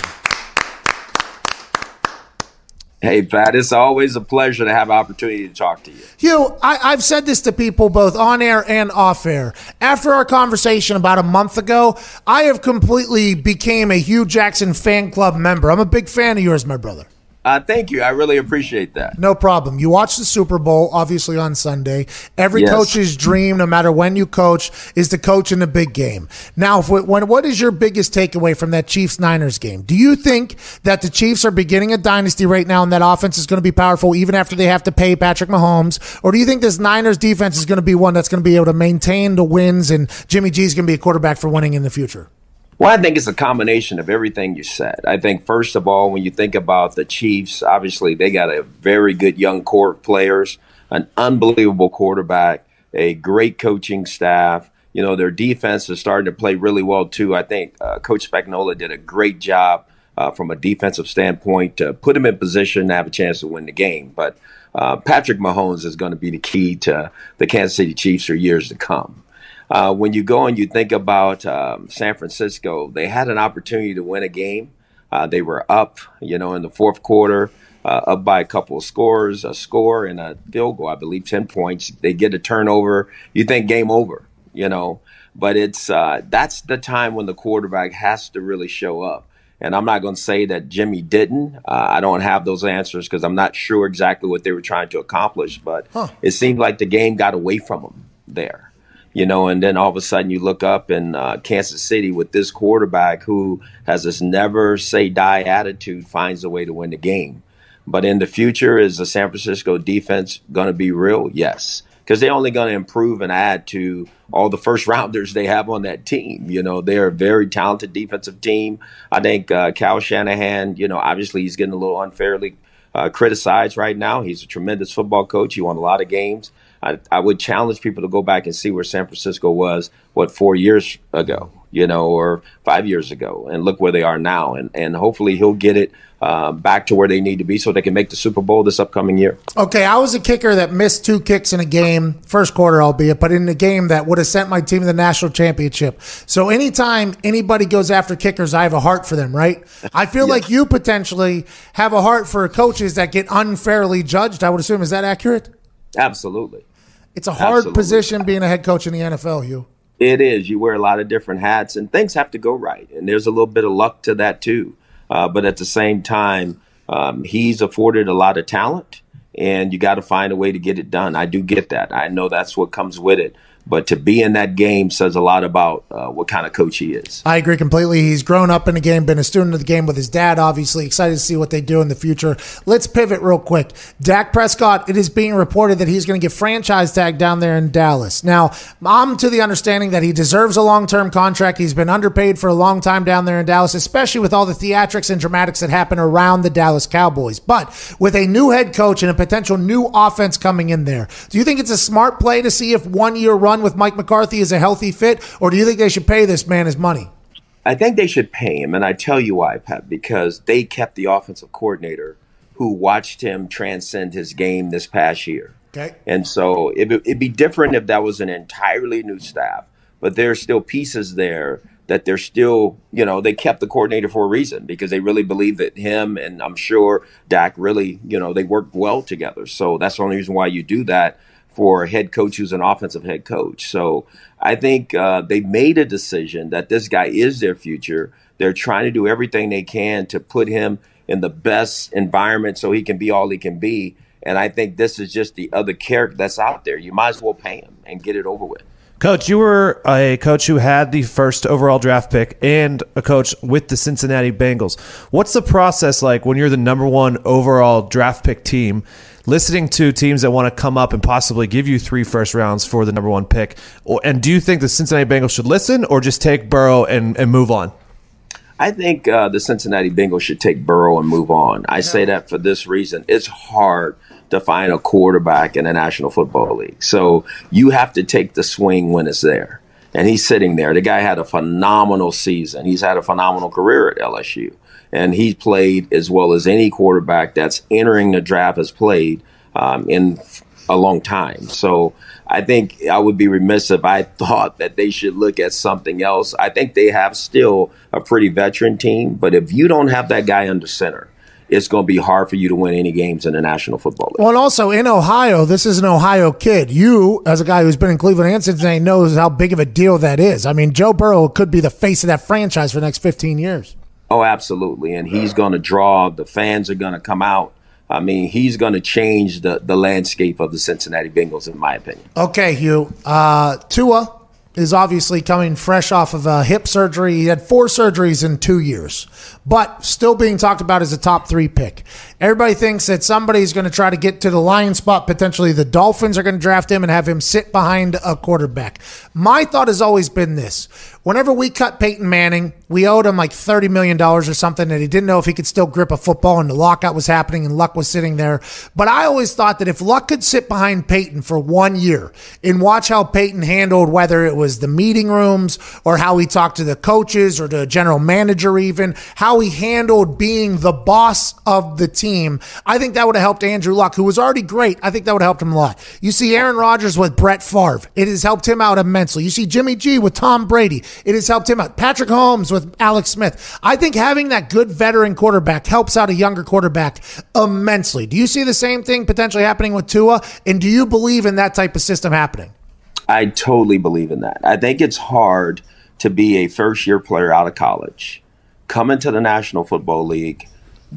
Hey, Pat, it's always a pleasure to have an opportunity to talk to you. Hue, I, have said this to people both on air and off air. After our conversation about a month ago, I have completely became a Hue Jackson fan club member. I'm a big fan of yours, my brother. Uh, thank you. I really appreciate that. No problem. You watch the Super Bowl, obviously on Sunday. Every yes. coach's dream, no matter when you coach, is to coach in a big game. Now, if, when, what is your biggest takeaway from that Chiefs Niners game? Do you think that the Chiefs are beginning a dynasty right now and that offense is going to be powerful even after they have to pay Patrick Mahomes? Or do you think this Niners defense is going to be one that's going to be able to maintain the wins and Jimmy G is going to be a quarterback for winning in the future? Well, I think it's a combination of everything you said. I think, first of all, when you think about the Chiefs, obviously they got a very good young core of players, an unbelievable quarterback, a great coaching staff. You know, their defense is starting to play really well, too. I think uh, Coach Spagnuolo did a great job uh, from a defensive standpoint to put them in position to have a chance to win the game. But uh, Patrick Mahomes is going to be the key to the Kansas City Chiefs for years to come. Uh, when you go and you think about um, San Francisco, they had an opportunity to win a game. Uh, they were up, you know, in the fourth quarter, uh, up by a couple of scores, a score and a field goal, I believe, 10 points. They get a turnover. You think game over, you know, but it's uh, that's the time when the quarterback has to really show up. And I'm not going to say that Jimmy didn't. Uh, I don't have those answers because I'm not sure exactly what they were trying to accomplish, but huh. it seemed like the game got away from him there you know, and then all of a sudden you look up in uh, Kansas City with this quarterback who has this never say die attitude, finds a way to win the game. But in the future, is the San Francisco defense going to be real? Yes, because they're only going to improve and add to all the first rounders they have on that team. You know, they're a very talented defensive team. I think uh, Kyle Shanahan, you know, obviously he's getting a little unfairly uh, criticized right now. He's a tremendous football coach. He won a lot of games. I, I would challenge people to go back and see where San Francisco was, what, four years ago, you know, or five years ago, and look where they are now. And, and hopefully he'll get it uh, back to where they need to be so they can make the Super Bowl this upcoming year. Okay, I was a kicker that missed two kicks in a game, first quarter, albeit, but in a game that would have sent my team to the national championship. So anytime anybody goes after kickers, I have a heart for them, right? I feel like you potentially have a heart for coaches that get unfairly judged. I would assume. Is that accurate? Absolutely. It's a hard Absolutely. position being a head coach in the NFL, Hue. It is. You wear a lot of different hats, and things have to go right. And there's a little bit of luck to that too. Uh, but at the same time, um, he's afforded a lot of talent, and you got to find a way to get it done. I do get that. I know that's what comes with it. But to be in that game says a lot about uh, what kind of coach he is. I agree completely. He's grown up in the game, been a student of the game with his dad, obviously. Excited to see what they do in the future. Let's pivot real quick. Dak Prescott, it is being reported that he's going to get franchise tag down there in Dallas. Now, I'm to the understanding that he deserves a long term contract. He's been underpaid for a long time down there in Dallas, especially with all the theatrics and dramatics that happen around the Dallas Cowboys. But with a new head coach and a potential new offense coming in there, do you think it's a smart play to see if one year run with Mike McCarthy is a healthy fit, or do you think they should pay this man his money? I think they should pay him, and I tell you why, Pat, because they kept the offensive coordinator who watched him transcend his game this past year. Okay. And so it, it'd be different if that was an entirely new staff, but there's still pieces there that they're still, you know, they kept the coordinator for a reason because they really believe that him and I'm sure Dak really, you know, they worked well together. So that's the only reason why you do that for a head coach who's an offensive head coach. So I think uh, they made a decision that this guy is their future. They're trying to do everything they can to put him in the best environment so he can be all he can be. And I think this is just the other character that's out there. You might as well pay him and get it over with. Coach, you were a coach who had the first overall draft pick and a coach with the Cincinnati Bengals. What's the process like when you're the number one overall draft pick team, listening to teams that want to come up and possibly give you three first rounds for the number one pick? Or, and do you think the Cincinnati Bengals should listen or just take Burrow and, and move on? I think uh, the Cincinnati Bengals should take Burrow and move on. I say that for this reason. It's hard to find a quarterback in the National Football League. So you have to take the swing when it's there. And he's sitting there. The guy had a phenomenal season. He's had a phenomenal career at LSU. And he played as well as any quarterback that's entering the draft has played um, in a long time. So I think I would be remiss if I thought that they should look at something else. I think they have still a pretty veteran team, but if you don't have that guy under center, it's going to be hard for you to win any games in the National Football League. Well, and also in Ohio, this is an Ohio kid. You, as a guy who's been in Cleveland and Cincinnati, knows how big of a deal that is. I mean, Joe Burrow could be the face of that franchise for the next 15 years. Oh, absolutely. And he's going to draw, the fans are going to come out. I mean, he's going to change the, the landscape of the Cincinnati Bengals, in my opinion. Okay, Hue. Uh, Tua is obviously coming fresh off of a hip surgery. He had four surgeries in two years, but still being talked about as a top three pick. Everybody thinks that somebody's going to try to get to the lion spot. Potentially, the Dolphins are going to draft him and have him sit behind a quarterback. My thought has always been this whenever we cut Peyton Manning, we owed him like $30 million or something, and he didn't know if he could still grip a football, and the lockout was happening, and Luck was sitting there. But I always thought that if Luck could sit behind Peyton for one year and watch how Peyton handled whether it was the meeting rooms or how he talked to the coaches or the general manager, even how he handled being the boss of the team, I think that would have helped Andrew Luck, who was already great. I think that would have helped him a lot. You see Aaron Rodgers with Brett Favre, it has helped him out immensely. You see Jimmy G with Tom Brady, it has helped him out. Patrick Mahomes with Alex Smith. I think having that good veteran quarterback helps out a younger quarterback immensely. Do you see the same thing potentially happening with Tua? And do you believe in that type of system happening? I totally believe in that. I think it's hard to be a first year player out of college, come into the National Football League,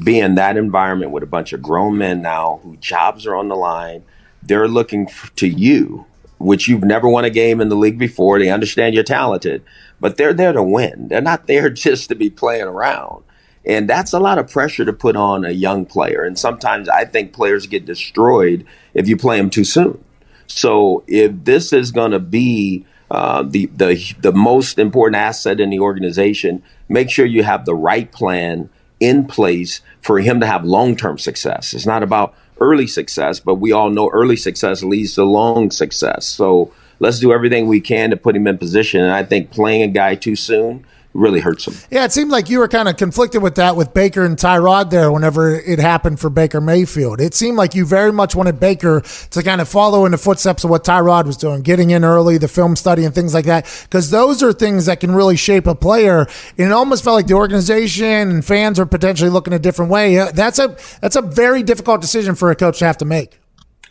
be in that environment with a bunch of grown men now whose jobs are on the line. They're looking to you, which you've never won a game in the league before. They understand you're talented, but they're there to win. They're not there just to be playing around. And that's a lot of pressure to put on a young player. And sometimes I think players get destroyed if you play them too soon. So if this is going to be uh, the the the most important asset in the organization, make sure you have the right plan in place for him to have long term success. It's not about early success, but we all know early success leads to long success. So let's do everything we can to put him in position. And I think playing a guy too soon really hurts him. Yeah, it seemed like you were kind of conflicted with that with Baker and Tyrod there whenever it happened for Baker Mayfield. It seemed like you very much wanted Baker to kind of follow in the footsteps of what Tyrod was doing, getting in early, the film study and things like that, because those are things that can really shape a player. And it almost felt like the organization and fans are potentially looking a different way. Uh, that's a that's a very difficult decision for a coach to have to make.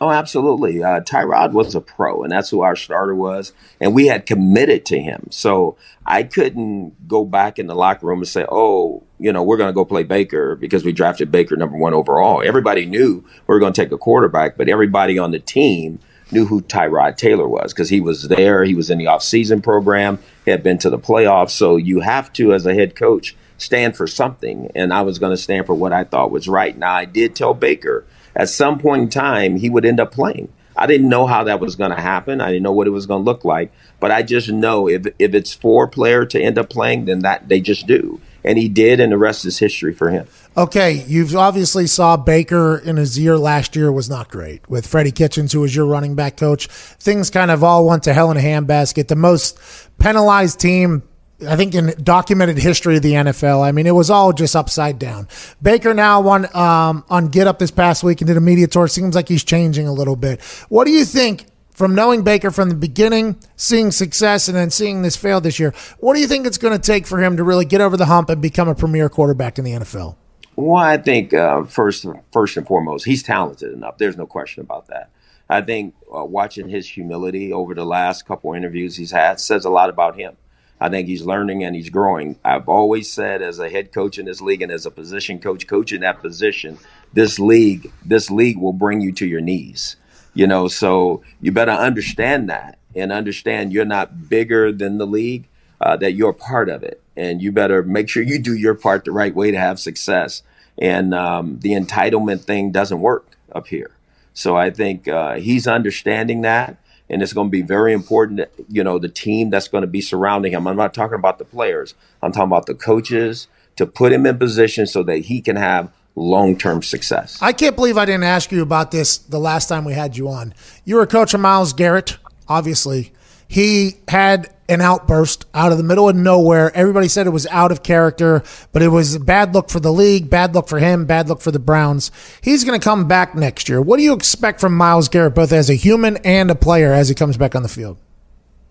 Oh, absolutely. Uh, Tyrod was a pro, and that's who our starter was. And we had committed to him. So I couldn't go back in the locker room and say, oh, you know, we're going to go play Baker because we drafted Baker number one overall. Everybody knew we were going to take a quarterback, but everybody on the team knew who Tyrod Taylor was because he was there. He was in the offseason program, he had been to the playoffs. So you have to, as a head coach, stand for something. And I was going to stand for what I thought was right. Now, I did tell Baker – at some point in time, he would end up playing. I didn't know how that was going to happen. I didn't know what it was going to look like, but I just know if if it's for a player to end up playing, then that they just do, and he did, and the rest is history for him. Okay, you've obviously saw Baker in his year last year was not great with Freddie Kitchens, who was your running back coach. Things kind of all went to hell in a handbasket. The most penalized team I think in documented history of the NFL. I mean, it was all just upside down. Baker now won um, on Get Up this past week and did a media tour. Seems like he's changing a little bit. What do you think from knowing Baker from the beginning, seeing success, and then seeing this fail this year? What do you think it's going to take for him to really get over the hump and become a premier quarterback in the NFL? Well, I think uh, first, first and foremost, he's talented enough. There's no question about that. I think uh, watching his humility over the last couple interviews he's had says a lot about him. I think he's learning and he's growing. I've always said, as a head coach in this league and as a position coach coaching that position, this league, this league will bring you to your knees. You know, so you better understand that and understand you're not bigger than the league, uh, that you're part of it, and you better make sure you do your part the right way to have success. And um, the entitlement thing doesn't work up here. So I think uh, he's understanding that and it's going to be very important. You know, the team that's going to be surrounding him. I'm not talking about the players. I'm talking about the coaches to put him in position so that he can have long-term success. I can't believe I didn't ask you about this the last time we had you on. You were coach of Myles Garrett, obviously. He had an outburst out of the middle of nowhere. Everybody said it was out of character, but it was a bad look for the league, bad look for him, bad look for the Browns. He's going to come back next year. What do you expect from Myles Garrett, both as a human and a player, as he comes back on the field?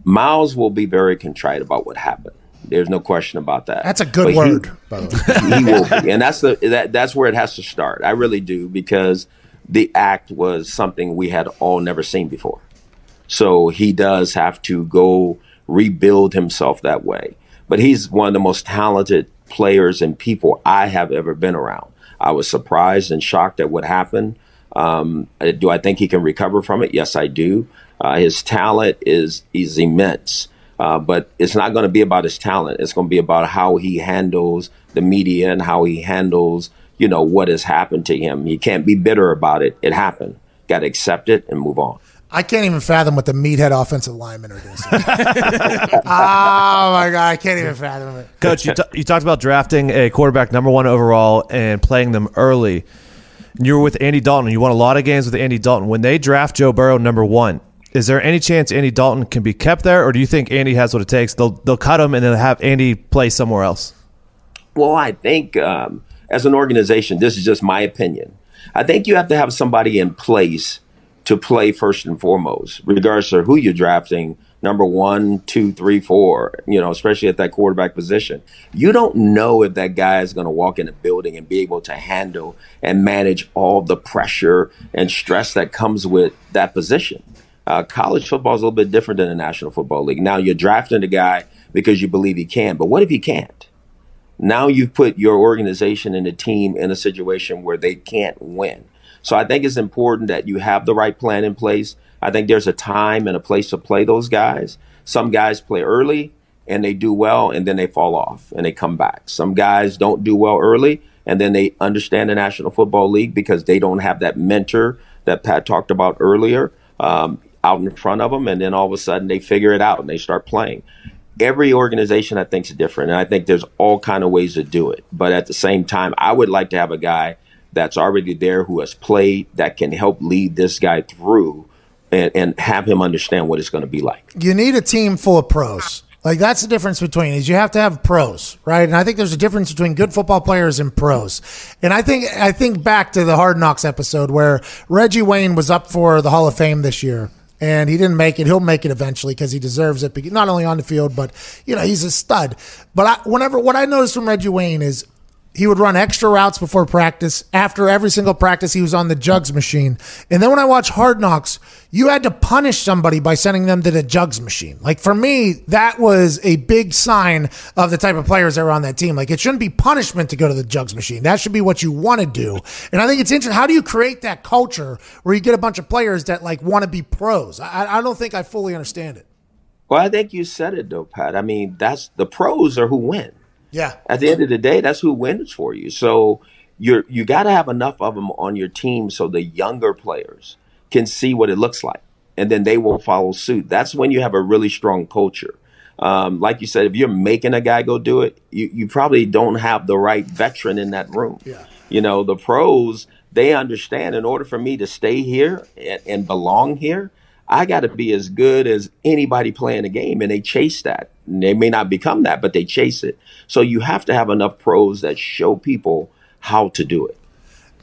Myles will be very contrite about what happened. There's no question about that. That's a good but word, he, by the way. he will be, and that's the that, that's where it has to start. I really do because the act was something we had all never seen before. So he does have to go rebuild himself that way. But he's one of the most talented players and people I have ever been around. I was surprised and shocked at what happened. Um, uh, do I think he can recover from it? Yes, I do. Uh, his talent is is immense, uh, but it's not going to be about his talent. It's going to be about how he handles the media and how he handles, you know, what has happened to him. He can't be bitter about it. It happened. Got to accept it and move on. I can't even fathom what the meathead offensive linemen are doing. oh my god, I can't even fathom it. Coach, you, t- you talked about drafting a quarterback number one overall and playing them early. You were with Andy Dalton. You won a lot of games with Andy Dalton. When they draft Joe Burrow number one, is there any chance Andy Dalton can be kept there, or do you think Andy has what it takes? They'll they'll cut him and then have Andy play somewhere else. Well, I think um, as an organization, this is just my opinion. I think you have to have somebody in place to play first and foremost, regardless of who you're drafting, number one, two, three, four, you know, especially at that quarterback position. You don't know if that guy is going to walk in a building and be able to handle and manage all the pressure and stress that comes with that position. Uh, college football is a little bit different than the National Football League. Now you're drafting a guy because you believe he can, but what if he can't? Now you've put your organization and the team in a situation where they can't win. So I think it's important that you have the right plan in place. I think there's a time and a place to play those guys. Some guys play early and they do well and then they fall off and they come back. Some guys don't do well early and then they understand the National Football League because they don't have that mentor that Pat talked about earlier um, out in front of them. And then all of a sudden they figure it out and they start playing. Every organization I think is different, and I think there's all kind of ways to do it. But at the same time, I would like to have a guy that's already there who has played that can help lead this guy through and, and have him understand what it's going to be like. You need a team full of pros. Like that's the difference between is you have to have pros, right? And I think there's a difference between good football players and pros. And I think I think back to the Hard Knocks episode where Reggie Wayne was up for the Hall of Fame this year and he didn't make it. He'll make it eventually because he deserves it. Not only on the field, but you know he's a stud. But I, whenever what I noticed from Reggie Wayne is he would run extra routes before practice. After every single practice, he was on the jugs machine. And then when I watch Hard Knocks, you had to punish somebody by sending them to the jugs machine. Like for me, that was a big sign of the type of players that were on that team. Like it shouldn't be punishment to go to the jugs machine. That should be what you want to do. And I think it's interesting. How do you create that culture where you get a bunch of players that like want to be pros? I, I don't think I fully understand it. Well, I think you said it though, Pat. I mean, that's the pros are who win. Yeah. At the end of the day, that's who wins for you. So you're you got to have enough of them on your team so the younger players can see what it looks like, and then they will follow suit. That's when you have a really strong culture. Um, like you said, if you're making a guy go do it, you, you probably don't have the right veteran in that room. Yeah. You know, the pros, they understand in order for me to stay here and, and belong here, I got to be as good as anybody playing the game. And they chase that. And they may not become that, but they chase it. So you have to have enough pros that show people how to do it.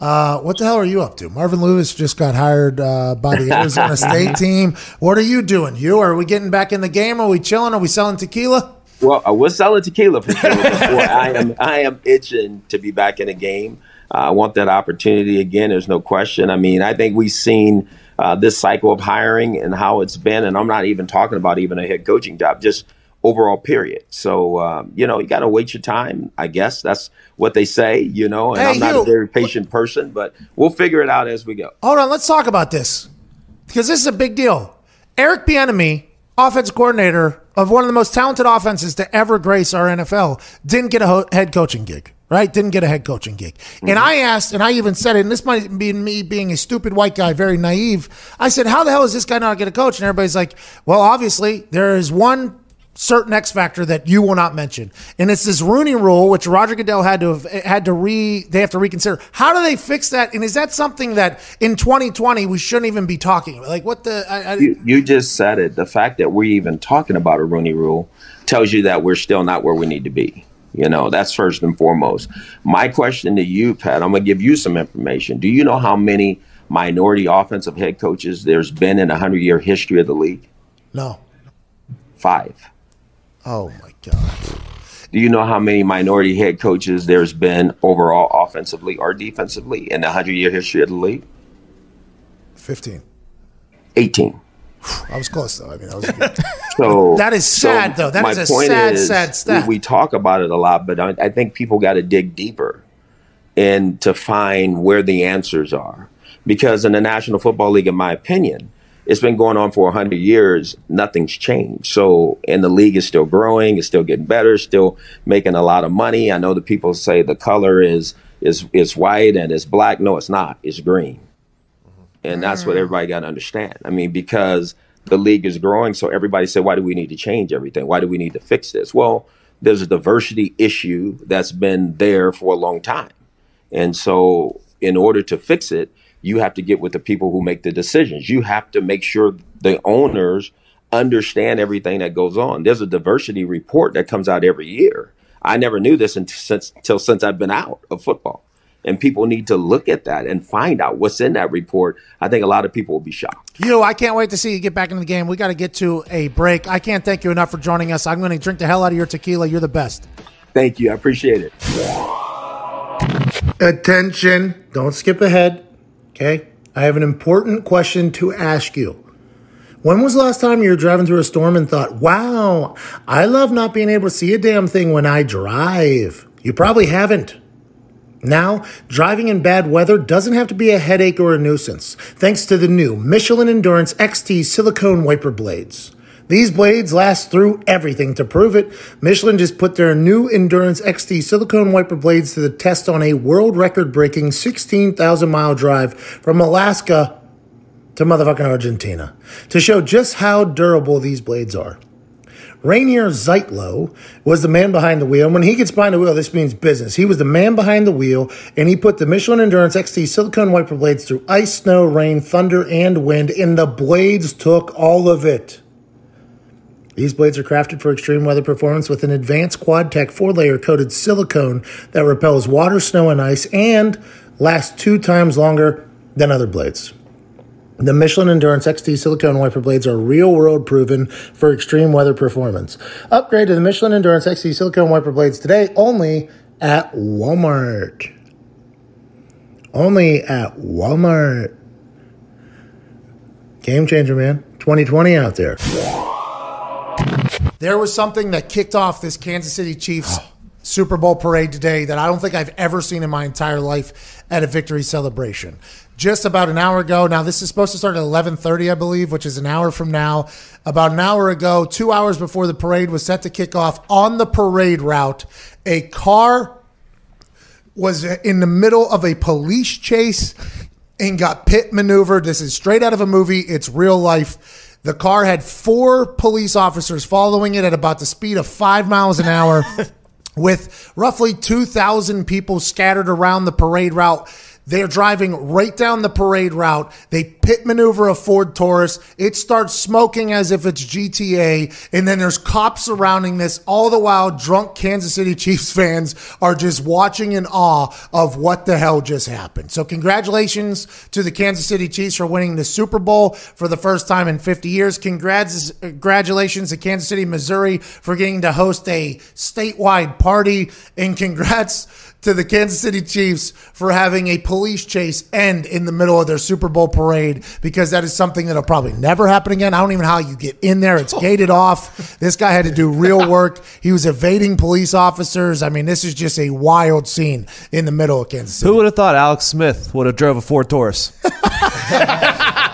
Uh, what the hell are you up to? Marvin Lewis just got hired uh, by the Arizona State team. What are you doing? You are we getting back in the game? Are we chilling? Are we selling tequila? Well, I was selling tequila for sure. I am I am itching to be back in the game. Uh, I want that opportunity again. There's no question. I mean, I think we've seen uh, this cycle of hiring and how it's been, and I'm not even talking about even a head coaching job, just overall period. So um, you know, you got to wait your time. I guess that's what they say. You know, and Hey, I'm not you- a very patient person, but we'll figure it out as we go. Hold on, let's talk about this because this is a big deal. Eric Bieniemy, offense coordinator of one of the most talented offenses to ever grace our NFL, didn't get a ho- head coaching gig. Right? Didn't get a head coaching gig. And mm-hmm. I asked, and I even said it, and this might be me being a stupid white guy, very naive. I said, How the hell is this guy not get a coach? And everybody's like, Well, obviously, there is one certain X factor that you will not mention, and it's this Rooney Rule, which Roger Goodell had to have had to re they have to reconsider. How do they fix that? And is that something that in 2020 we shouldn't even be talking about? Like what the? I, I, You, you just said it. The fact that we're even talking about a Rooney Rule tells you that we're still not where we need to be. You know, that's first and foremost. My question to you, Pat, I'm going to give you some information. Do you know how many minority offensive head coaches there's been in a 100 year history of the league? no. Five. Oh my god. Do you know how many minority head coaches there's been overall offensively or defensively in the 100 year history of the league? 15. 18. I was close though. I mean, that was good. So That is sad, though. That is a sad, is, sad stat. We, we talk about it a lot, but I, I think people got to dig deeper and to find where the answers are. Because in the National Football League, in my opinion, it's been going on for 100 years. Nothing's changed. So, and the league is still growing. It's still getting better. Still making a lot of money. I know the people say the color is is is white and it's black. No, it's not. It's green. And that's what mm. everybody got to understand. I mean, because the league is growing, so everybody said, why do we need to change everything? Why do we need to fix this? Well, there's a diversity issue that's been there for a long time. And so, in order to fix it, you have to get with the people who make the decisions. You have to make sure the owners understand everything that goes on. There's a diversity report that comes out every year. I never knew this until since, until since I've been out of football. And people need to look at that and find out what's in that report. I think a lot of people will be shocked. You, I can't wait to see you get back in the game. We got to get to a break. I can't thank you enough for joining us. I'm going to drink the hell out of your tequila. You're the best. Thank you. I appreciate it. Attention. Don't skip ahead. Okay. I have an important question to ask you. When was the last time you were driving through a storm and thought, wow, I love not being able to see a damn thing when I drive? You probably haven't. Now, driving in bad weather doesn't have to be a headache or a nuisance, thanks to the new Michelin Endurance XT silicone wiper blades. These blades last through everything to prove it. Michelin just put their new Endurance XT silicone wiper blades to the test on a world record breaking 16,000 mile drive from Alaska to motherfucking Argentina to show just how durable these blades are. Rainer Zietlow was the man behind the wheel. And when he gets behind the wheel, this means business. He was the man behind the wheel, and he put the Michelin Endurance XT silicone wiper blades through ice, snow, rain, thunder, and wind, and the blades took all of it. These blades are crafted for extreme weather performance with an advanced quad tech four layer coated silicone that repels water, snow, and ice and lasts two times longer than other blades. The Michelin Endurance XT silicone wiper blades are real world proven for extreme weather performance. Upgrade to the Michelin Endurance XT silicone wiper blades today only at Walmart. Only at Walmart. Game changer, man. 2020 out there. There was something that kicked off this Kansas City Chiefs Super Bowl parade today that I don't think I've ever seen in my entire life at a victory celebration. Just about an hour ago. Now this is supposed to start at 11:30, I believe, which is an hour from now. About an hour ago, 2 hours before the parade was set to kick off on the parade route, a car was in the middle of a police chase and got pit maneuvered. This is straight out of a movie. It's real life. The car had four police officers following it at about the speed of five miles an hour, with roughly 2,000 people scattered around the parade route. They're driving right down the parade route. They pit maneuver a Ford Taurus. It starts smoking as if it's GTA. And then there's cops surrounding this. All the while, drunk Kansas City Chiefs fans are just watching in awe of what the hell just happened. So, congratulations to the Kansas City Chiefs for winning the Super Bowl for the first time in 50 years. Congrats, congratulations to Kansas City, Missouri for getting to host a statewide party. And congrats to the Kansas City Chiefs for having a police chase end in the middle of their Super Bowl parade because that is something that'll probably never happen again. I don't even know how you get in there. It's gated off. This guy had to do real work. He was evading police officers. I mean, this is just a wild scene in the middle of Kansas City. Who would have thought Alex Smith would have drove a Ford Taurus?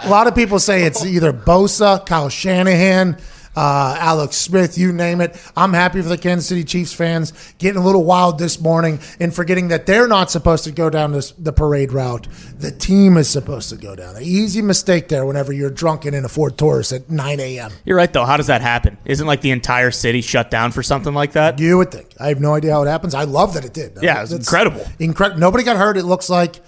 A lot of people say it's either Bosa, Kyle Shanahan, uh, Alex Smith, you name it. I'm happy for the Kansas City Chiefs fans getting a little wild this morning and forgetting that they're not supposed to go down this, the parade route. The team is supposed to go down. An easy mistake there whenever you're drunk and in a Ford Taurus at 9 a.m. You're right, though. How does that happen? Isn't like the entire city shut down for something like that? You would think. I have no idea how it happens. I love that it did. Yeah, it's incredible. Incredible. Nobody got hurt. It looks like.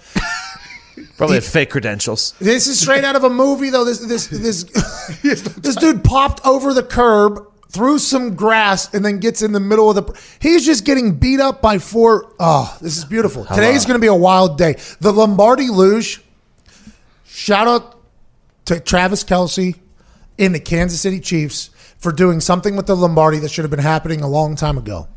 Probably had fake credentials. This is straight out of a movie, though. This this this this dude popped over the curb, through some grass, and then gets in the middle of the. He's just getting beat up by four. Oh, this is beautiful. Today's going to be a wild day. The Lombardi Luge. Shout out to Travis Kelce in the Kansas City Chiefs for doing something with the Lombardi that should have been happening a long time ago.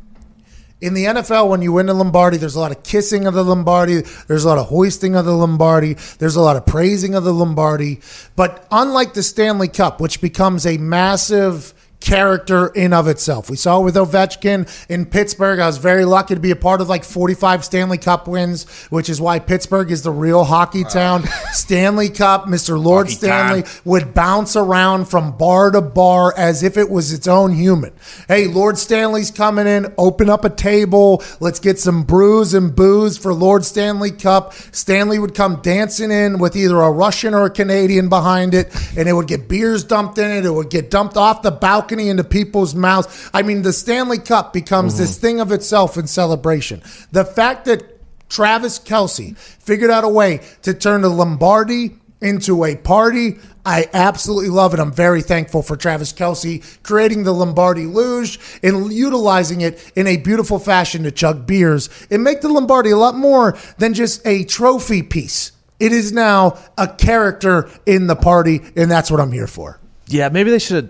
In the NFL, when you win the Lombardi, there's a lot of kissing of the Lombardi. There's a lot of hoisting of the Lombardi. There's a lot of praising of the Lombardi. But unlike the Stanley Cup, which becomes a massive character in of itself. We saw it with Ovechkin in Pittsburgh. I was very lucky to be a part of like 45 Stanley Cup wins, which is why Pittsburgh is the real hockey uh, town. Stanley Cup, Mr. Lord Stanley time. would bounce around from bar to bar as if it was its own human. Hey, Lord Stanley's coming in, open up a table, let's get some brews and booze for Lord Stanley Cup. Stanley would come dancing in with either a Russian or a Canadian behind it, and it would get beers dumped in it, it would get dumped off the balcony into people's mouths. I mean, the Stanley Cup becomes this mm-hmm. thing of itself in celebration. The fact that Travis Kelce figured out a way to turn the Lombardi into a party. I absolutely love it. I'm very thankful for Travis Kelce creating the Lombardi Luge and utilizing it in a beautiful fashion to chug beers and make the Lombardi a lot more than just a trophy piece. It is now a character in the party, and that's what I'm here for. Yeah, maybe they should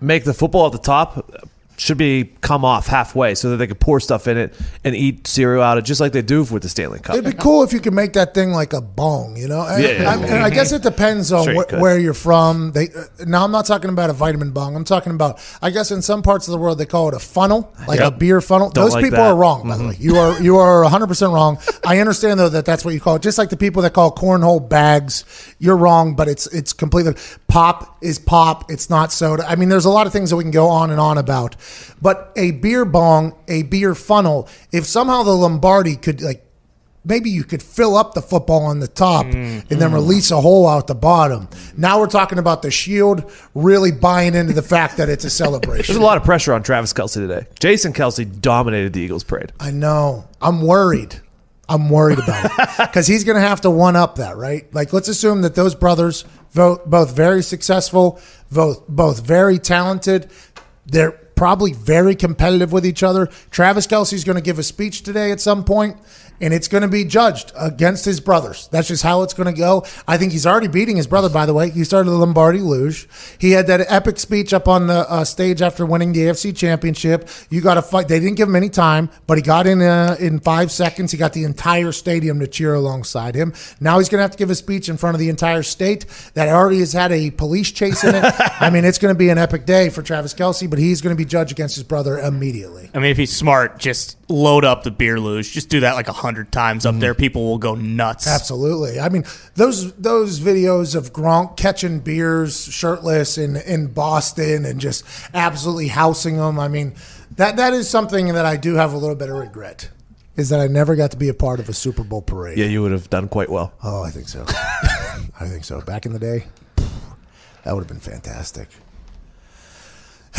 make the football at the top should be come off halfway so that they could pour stuff in it and eat cereal out of it just like they do with the Stanley Cup. It'd be cool if you could make that thing like a bong, you know. And, Yeah, yeah. I, and I guess it depends on Sure wh- where you're from. They uh, now I'm not talking about a vitamin bong. I'm talking about I guess in some parts of the world they call it a funnel, like Yep. a beer funnel. Don't Those like people that. are wrong, by the Mhm. way. You are you are 100 percent wrong. I understand though that that's what you call it. Just like the people that call cornhole bags, you're wrong, but it's it's completely pop is pop. It's not soda. I mean, there's a lot of things that we can go on and on about, but a beer bong, a beer funnel. If somehow the Lombardi could like maybe you could fill up the football on the top mm, and then mm. release a hole out the bottom. Now we're talking about the shield really buying into the fact that it's a celebration. There's a lot of pressure on Travis Kelce today. Jason Kelce dominated the Eagles parade. I know. I'm worried. I'm worried about it because he's going to have to one up that, right? Like, let's assume that those brothers, both, both very successful, both both very talented. They're probably very competitive with each other. Travis Kelce's going to give a speech today at some point, and it's going to be judged against his brothers. That's just how it's going to go. I think he's already beating his brother, by the way. He started the Lombardi Luge. He had that epic speech up on the uh, stage after winning the AFC Championship. You got to fight. They didn't give him any time, but he got in uh, in five seconds. He got the entire stadium to cheer alongside him. Now he's going to have to give a speech in front of the entire state that already has had a police chase in it. I mean, it's going to be an epic day for Travis Kelce, but he's going to be judged against his brother immediately. I mean, if he's smart, just load up the beer luge. Just do that like a hundred times up there. People will go nuts. Absolutely. I mean, those those videos of Gronk catching beers shirtless in in Boston and just absolutely housing them. I mean, that that is something that I do have a little bit of regret. Is that I never got to be a part of a Super Bowl parade. Yeah, you would have done quite well. Oh, I think so. I think so. Back in the day, that would have been fantastic.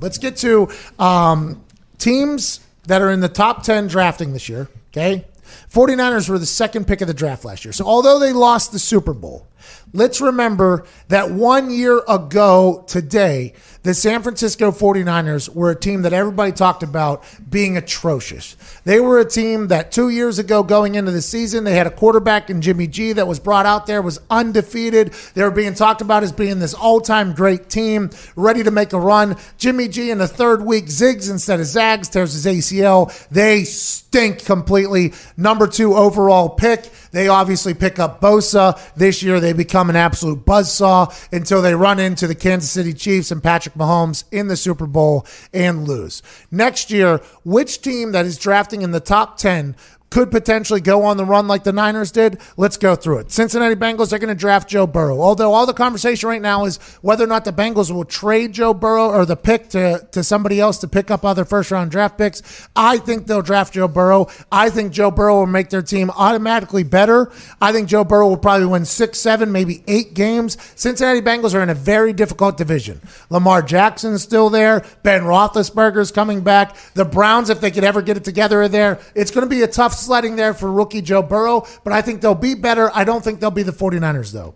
Let's get to um, teams that are in the top 10 drafting this year. Okay. 49ers were the second pick of the draft last year. So although they lost the Super Bowl, let's remember that one year ago today, the San Francisco 49ers were a team that everybody talked about being atrocious. They were a team that two years ago, going into the season, they had a quarterback in Jimmy G that was brought out there, was undefeated. They were being talked about as being this all time great team, ready to make a run. Jimmy G in the third week zigs instead of zags, tears his ACL. They stink completely. Number two overall pick. They obviously pick up Bosa. This year, they become an absolute buzzsaw until they run into the Kansas City Chiefs and Patrick Mahomes in the Super Bowl and lose. Next year, which team that is drafting in the top 10 could potentially go on the run like the Niners did. Let's go through it. Cincinnati Bengals, they're going to draft Joe Burrow. Although all the conversation right now is whether or not the Bengals will trade Joe Burrow or the pick to, to somebody else to pick up other first round draft picks. I think they'll draft Joe Burrow. I think Joe Burrow will make their team automatically better. I think Joe Burrow will probably win six, seven, maybe eight games. Cincinnati Bengals are in a very difficult division. Lamar Jackson's still there. Ben Roethlisberger's coming back. The Browns, if they could ever get it together, are there. It's going to be a tough sledding there for rookie Joe Burrow, but I think they'll be better. I don't think they'll be the 49ers, though.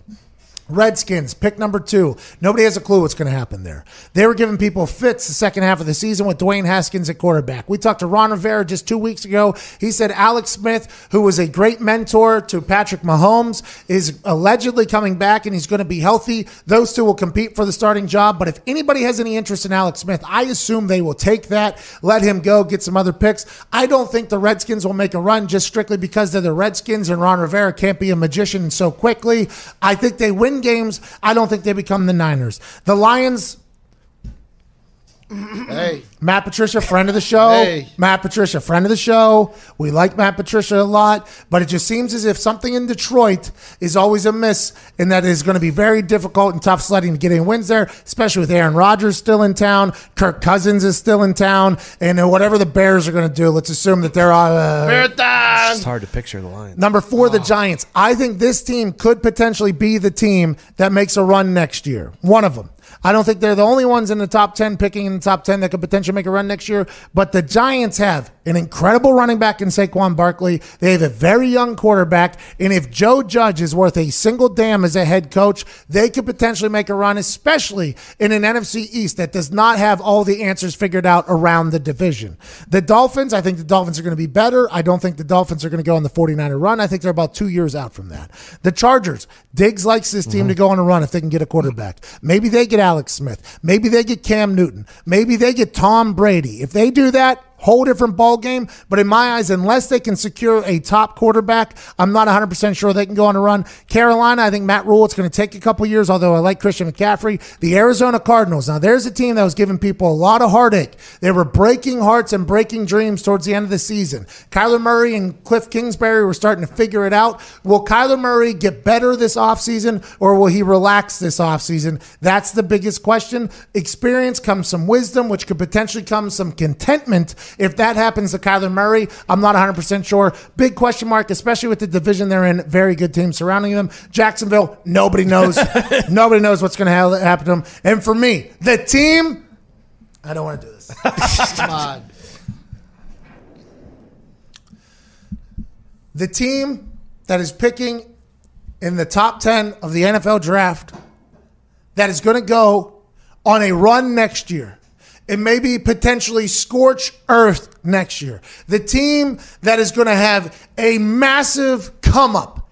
Redskins, pick number two. Nobody has a clue what's going to happen there. They were giving people fits the second half of the season with Dwayne Haskins at quarterback. We talked to Ron Rivera just two weeks ago. He said Alex Smith, who was a great mentor to Patrick Mahomes, is allegedly coming back and he's going to be healthy. Those two will compete for the starting job. But if anybody has any interest in Alex Smith, I assume they will take that, let him go, get some other picks. I don't think the Redskins will make a run just strictly because they're the Redskins and Ron Rivera can't be a magician so quickly. I think they win games. I don't think they become the Niners. The Lions. Hey, Matt Patricia, friend of the show. Hey. Matt Patricia, friend of the show. We like Matt Patricia a lot, but it just seems as if something in Detroit is always amiss, and that is going to be very difficult and tough sledding to get any wins there, especially with Aaron Rodgers still in town. Kirk Cousins is still in town, and uh, whatever the Bears are going to do, let's assume that they're on. uh, It's hard to picture the Lions. Number four, the Giants. I think this team could potentially be the team that makes a run next year. One of them. I don't think they're the only ones in the top 10 picking in the top 10 that could potentially make a run next year, but the Giants have an incredible running back in Saquon Barkley. They have a very young quarterback, and if Joe Judge is worth a single damn as a head coach, they could potentially make a run, especially in an NFC East that does not have all the answers figured out around the division. The Dolphins, I think the Dolphins are going to be better. I don't think the Dolphins are going to go on the 49er run. I think they're about two years out from that. The Chargers, Diggs likes this team mm-hmm. to go on a run if they can get a quarterback. Maybe they get Alex Smith. Maybe they get Cam Newton. Maybe they get Tom Brady. If they do that, whole different ball game. But in my eyes, unless they can secure a top quarterback, I'm not 100% sure they can go on a run. Carolina, I think Matt Rhule, it's going to take a couple years, although I like Christian McCaffrey. The Arizona Cardinals, now there's a team that was giving people a lot of heartache. They were breaking hearts and breaking dreams towards the end of the season. Kyler Murray and Cliff Kingsbury were starting to figure it out. Will Kyler Murray get better this offseason or will he relax this offseason? That's the biggest question. Experience comes some wisdom, which could potentially come some contentment If that happens to Kyler Murray, I'm not 100% sure. Big question mark, especially with the division they're in. Very good team surrounding them. Jacksonville, nobody knows. nobody knows what's going to happen to them. And for me, the team, I don't want to do this. Come on. the team that is picking in the top 10 of the NFL draft that is going to go on a run next year and maybe potentially scorch earth next year. The team that is going to have a massive come up.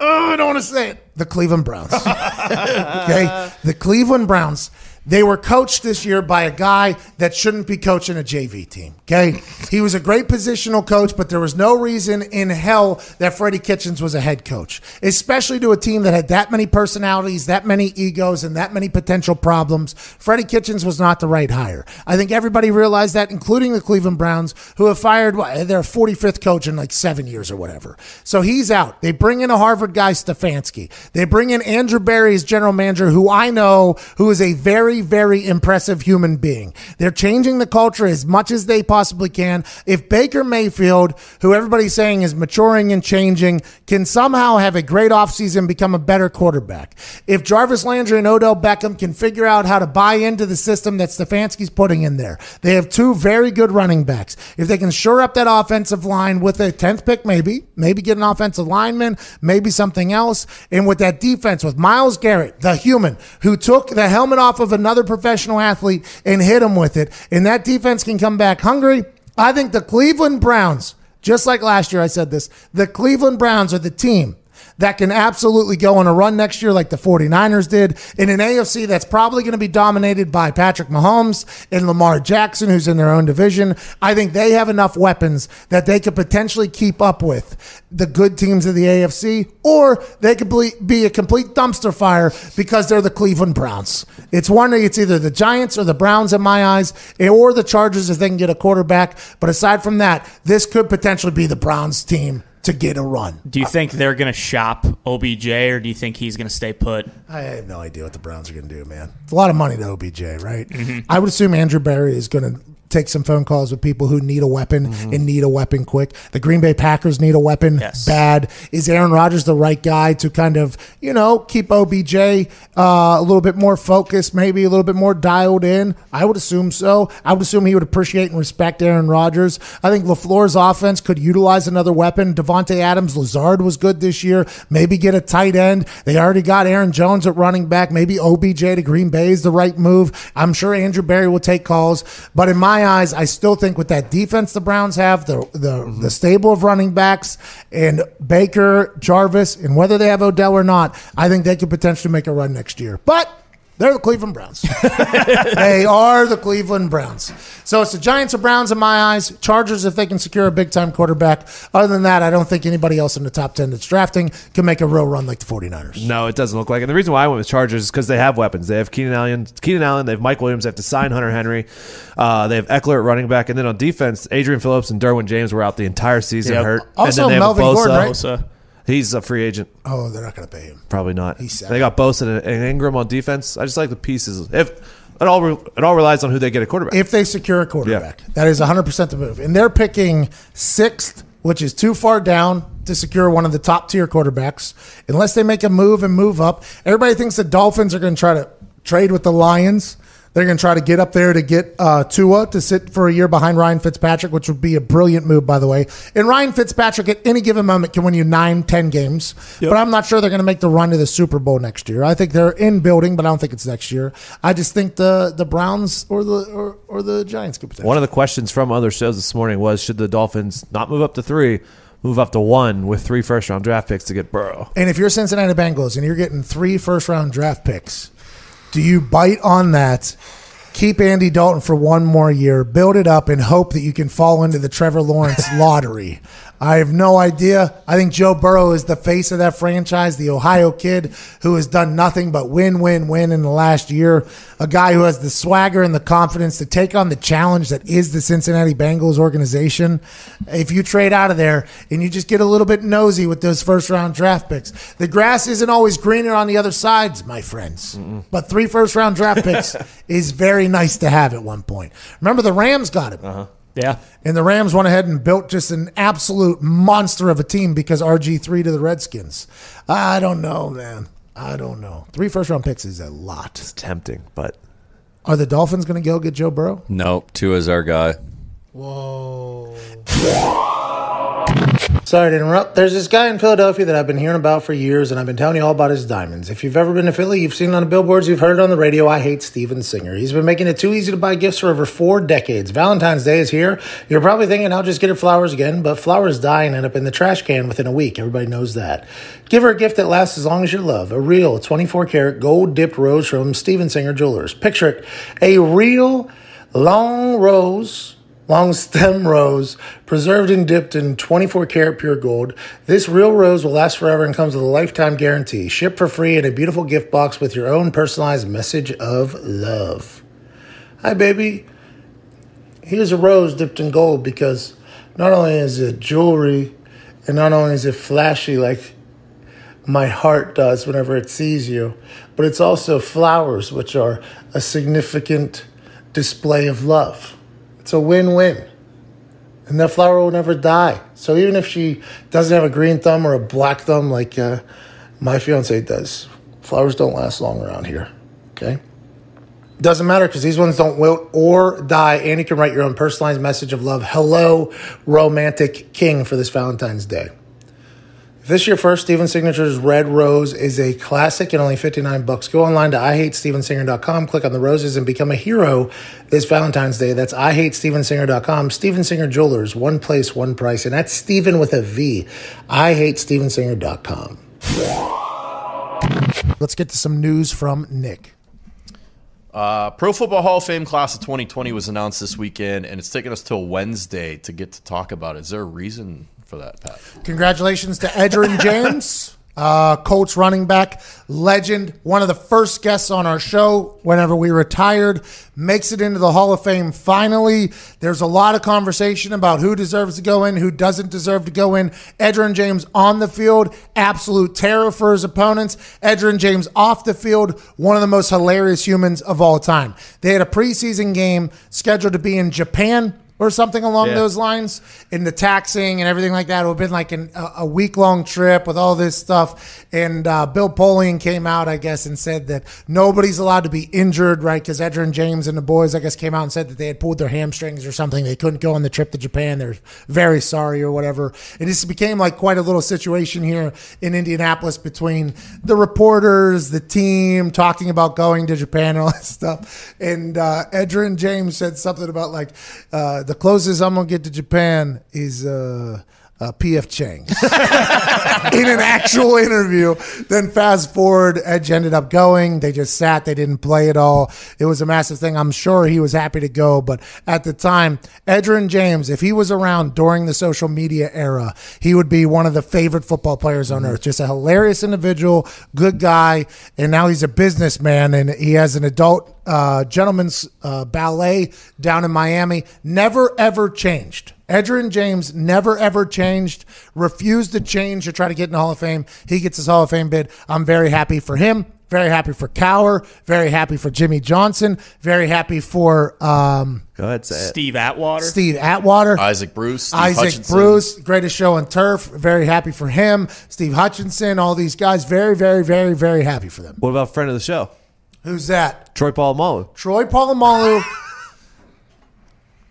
Oh, I don't want to say it. The Cleveland Browns. okay? The Cleveland Browns. They were coached this year by a guy that shouldn't be coaching a JV team. Okay. He was a great positional coach, but there was no reason in hell that Freddie Kitchens was a head coach, especially to a team that had that many personalities, that many egos, and that many potential problems. Freddie Kitchens was not the right hire. I think everybody realized that, including the Cleveland Browns, who have fired what, their 45th coach in like seven years or whatever. So he's out. They bring in a Harvard guy, Stefanski. They bring in Andrew Berry as general manager, who I know who is a very, very impressive human being. They're changing the culture as much as they possibly can. If Baker Mayfield, who everybody's saying is maturing and changing, can somehow have a great offseason, become a better quarterback. If Jarvis Landry and Odell Beckham can figure out how to buy into the system that Stefanski's putting in there, they have two very good running backs. If they can shore up that offensive line with a 10th pick, maybe, maybe get an offensive lineman, maybe something else. And with that defense, with Myles Garrett, the human, who took the helmet off of another professional athlete and hit him with it, and that defense can come back hungry, I think the Cleveland Browns, just like last year I said this, the Cleveland Browns are the team that can absolutely go on a run next year like the 49ers did in an AFC that's probably going to be dominated by Patrick Mahomes and Lamar Jackson, who's in their own division. I think they have enough weapons that they could potentially keep up with the good teams of the AFC, or they could be- a complete dumpster fire because they're the Cleveland Browns. It's one, it's either the Giants or the Browns in my eyes, or the Chargers if they can get a quarterback. But aside from that, this could potentially be the Browns team to get a run. Do you think they're going to shop OBJ, or do you think he's going to stay put? I have no idea what the Browns are going to do, man. It's a lot of money to OBJ, right? Mm-hmm. I would assume Andrew Berry is going to take some phone calls with people who need a weapon and need a weapon quick. The Green Bay Packers need a weapon Yes. bad. Is Aaron Rodgers the right guy to kind of, you know, keep OBJ uh, a little bit more focused, maybe a little bit more dialed in? I would assume so. I would assume he would appreciate and respect Aaron Rodgers. I think LaFleur's offense could utilize another weapon. Davante Adams, Lazard was good this year. Maybe get a tight end. They already got Aaron Jones at running back. Maybe OBJ to Green Bay is the right move. I'm sure Andrew Berry will take calls. But in my eyes, I still think with that defense the Browns have, the the, mm-hmm. the stable of running backs and Baker, Jarvis, and whether they have Odell or not, I think they could potentially make a run next year. But they're the Cleveland Browns. they are the Cleveland Browns. So it's the Giants or Browns in my eyes. Chargers if they can secure a big time quarterback. Other than that, I don't think anybody else in the top 10 that's drafting can make a real run like the 49ers. No, it doesn't look like it. And the reason why I went with Chargers is because they have weapons. They have Keenan Allen, Keenan Allen. They have Mike Williams. They have to sign Hunter Henry. Uh, they have Ekeler at running back, and then on defense, Adrian Phillips and Derwin James were out the entire season Yep. hurt. Also and then they have Melvin Bosa. Gordon, right? Bosa. He's a free agent. Oh, they're not going to pay him. Probably not. He's sad. they got Bosa and, Ingram on defense. I just like the pieces. If it all re- it all relies on who they get a quarterback. If they secure a quarterback, that is 100% the move. And they're picking sixth, which is too far down to secure one of the top tier quarterbacks. Unless they make a move and move up. Everybody thinks the Dolphins are going to try to trade with the Lions. They're going to try to get up there to get uh, Tua to sit for a year behind Ryan Fitzpatrick, which would be a brilliant move, by the way. And Ryan Fitzpatrick at any given moment can win you nine, ten games. But I'm not sure they're going to make the run to the Super Bowl next year. I think they're in building, but I don't think it's next year. I just think the the Browns or the or, or the Giants could potentially. One of the questions from other shows this morning was should the Dolphins not move up to three, move up to one with three first round draft picks to get Burrow? And if you're Cincinnati Bengals and you're getting three first round draft picks, do you bite on that? Keep Andy Dalton for one more year, build it up, and hope that you can fall into the Trevor Lawrence lottery. I have no idea. I think Joe Burrow is the face of that franchise, the Ohio kid who has done nothing but win, win, win in the last year. A guy who has the swagger and the confidence to take on the challenge that is the Cincinnati Bengals organization. If you trade out of there and you just get a little bit nosy with those first round draft picks, the grass isn't always greener on the other sides, my friends. But three first round draft picks is very nice to have at one point. Remember, the Rams got him. Uh-huh. Yeah. And the Rams went ahead and built just an absolute monster of a team because RG3 to the Redskins. I don't know, man. I don't know. Three first round picks is a lot. It's tempting, but Are the Dolphins going to go get Joe Burrow? Nope, Tua's our guy. Whoa. Sorry to interrupt. There's this guy in Philadelphia that I've been hearing about for years, and I've been telling you all about his diamonds. If you've ever been to Philly, you've seen it on the billboards, you've heard it on the radio. I hate Steven Singer. He's been making it too easy to buy gifts for over four decades. Valentine's Day is here. You're probably thinking, I'll just get her flowers again, but flowers die and end up in the trash can within a week. Everybody knows that. Give her a gift that lasts as long as your love. A real 24 karat gold dipped rose from Steven Singer Jewelers. Picture it a real long rose long stem rose, preserved and dipped in 24 karat pure gold. This real rose will last forever and comes with a lifetime guarantee. Ship for free in a beautiful gift box with your own personalized message of love. Hi, baby. Here's a rose dipped in gold because not only is it jewelry and not only is it flashy like my heart does whenever it sees you, but it's also flowers, which are a significant display of love. It's a win win. And that flower will never die. So even if she doesn't have a green thumb or a black thumb like uh, my fiance does, flowers don't last long around here. Okay? Doesn't matter because these ones don't wilt or die, and you can write your own personalized message of love. Hello, romantic king, for this Valentine's Day. If this is your first Steven Signature's Red Rose is a classic and only 59 bucks. Go online to IHateStevenSinger.com, click on the roses, and become a hero this Valentine's Day. That's IHateStevenSinger.com. Steven Singer Jewelers, one place, one price. And that's Steven with a V. IHateStevenSinger.com. Let's get to some news from Nick. Uh, Pro Football Hall of Fame class of 2020 was announced this weekend, and it's taken us till Wednesday to get to talk about it. Is there a reason for that, Pat? Congratulations to Edgerrin James, uh, Colts running back, legend, one of the first guests on our show whenever we retired, makes it into the Hall of Fame finally. There's a lot of conversation about who deserves to go in, who doesn't deserve to go in. Edgerrin James on the field, absolute terror for his opponents. Edgerrin James off the field, one of the most hilarious humans of all time. They had a preseason game scheduled to be in Japan or something along Yeah. those lines in the taxing and everything like that. It would have been like an, a, a week long trip with all this stuff. And uh, Bill Polian came out, I guess, and said that nobody's allowed to be injured, right? Because Edgerrin James and the boys, I guess, came out and said that they had pulled their hamstrings or something. They couldn't go on the trip to Japan. They're very sorry or whatever. And this became like quite a little situation here in Indianapolis between the reporters, the team, talking about going to Japan and all that stuff. And uh, Edgerrin James said something about like, uh, the closest I'm gonna get to Japan is uh, uh, PF Chang in an actual interview. Then fast forward, Edge ended up going. They just sat. They didn't play at all. It was a massive thing. I'm sure he was happy to go, but at the time, Edgerrin James, if he was around during the social media era, he would be one of the favorite football players on earth. Just a hilarious individual, good guy, and now he's a businessman and he has an adult uh, gentleman's uh, ballet down in Miami. Never ever changed. Edgerrin James never ever changed, refused to change to try to get in the Hall of Fame. He gets his Hall of Fame bid. I'm very happy for him. Very happy for Cowher. Very happy for Jimmy Johnson. Very happy for um, go ahead, say it. Steve Atwater. Steve Atwater. Isaac Bruce, Steve Isaac Hutchinson. Bruce, greatest show on turf. Very happy for him. Steve Hutchinson, all these guys. Very, very, very, very happy for them. What about friend of the show, Who's that? Troy Polamalu? Troy Polamalu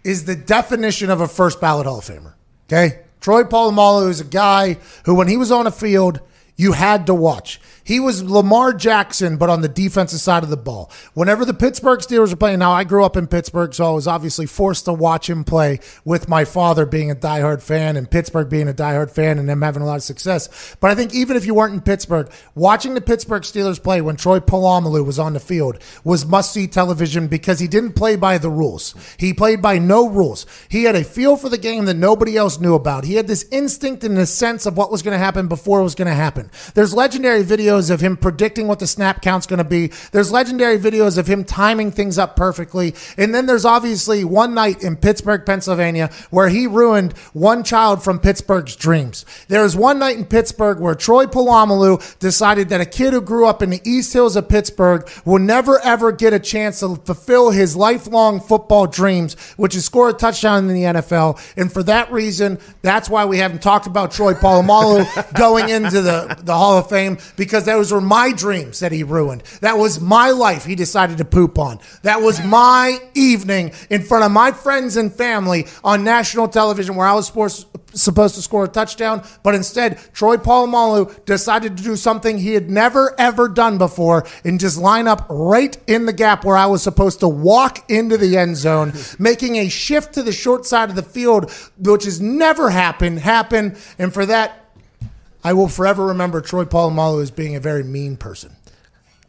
is the definition of a first ballot Hall of Famer. Okay? Troy Polamalu is a guy who, when he was on a field, You had to watch. He was Lamar Jackson, but on the defensive side of the ball. Whenever the Pittsburgh Steelers were playing, now I grew up in Pittsburgh, so I was obviously forced to watch him play with my father being a diehard fan and Pittsburgh being a diehard fan and them having a lot of success. But I think even if you weren't in Pittsburgh, watching the Pittsburgh Steelers play when Troy Polamalu was on the field was must see television because he didn't play by the rules. He played by no rules. He had a feel for the game that nobody else knew about. He had this instinct and this sense of what was going to happen before it was going to happen. There's legendary videos of him predicting what the snap count's going to be. There's legendary videos of him timing things up perfectly. And then there's obviously one night in Pittsburgh, Pennsylvania, where he ruined one child from Pittsburgh's dreams. There was one night in Pittsburgh where Troy Polamalu decided that a kid who grew up in the East Hills of Pittsburgh will never ever get a chance to fulfill his lifelong football dreams, which is score a touchdown in the NFL. And for that reason, that's why we haven't talked about Troy Polamalu going into the, the Hall of Fame because those were my dreams that he ruined. That was my life he decided to poop on. That was my evening in front of my friends and family on national television where I was supposed supposed to score a touchdown, but instead Troy Polamalu decided to do something he had never ever done before and just line up right in the gap where I was supposed to walk into the end zone, making a shift to the short side of the field, which has never happened, happen. And for that, I will forever remember Troy Polamalu as being a very mean person.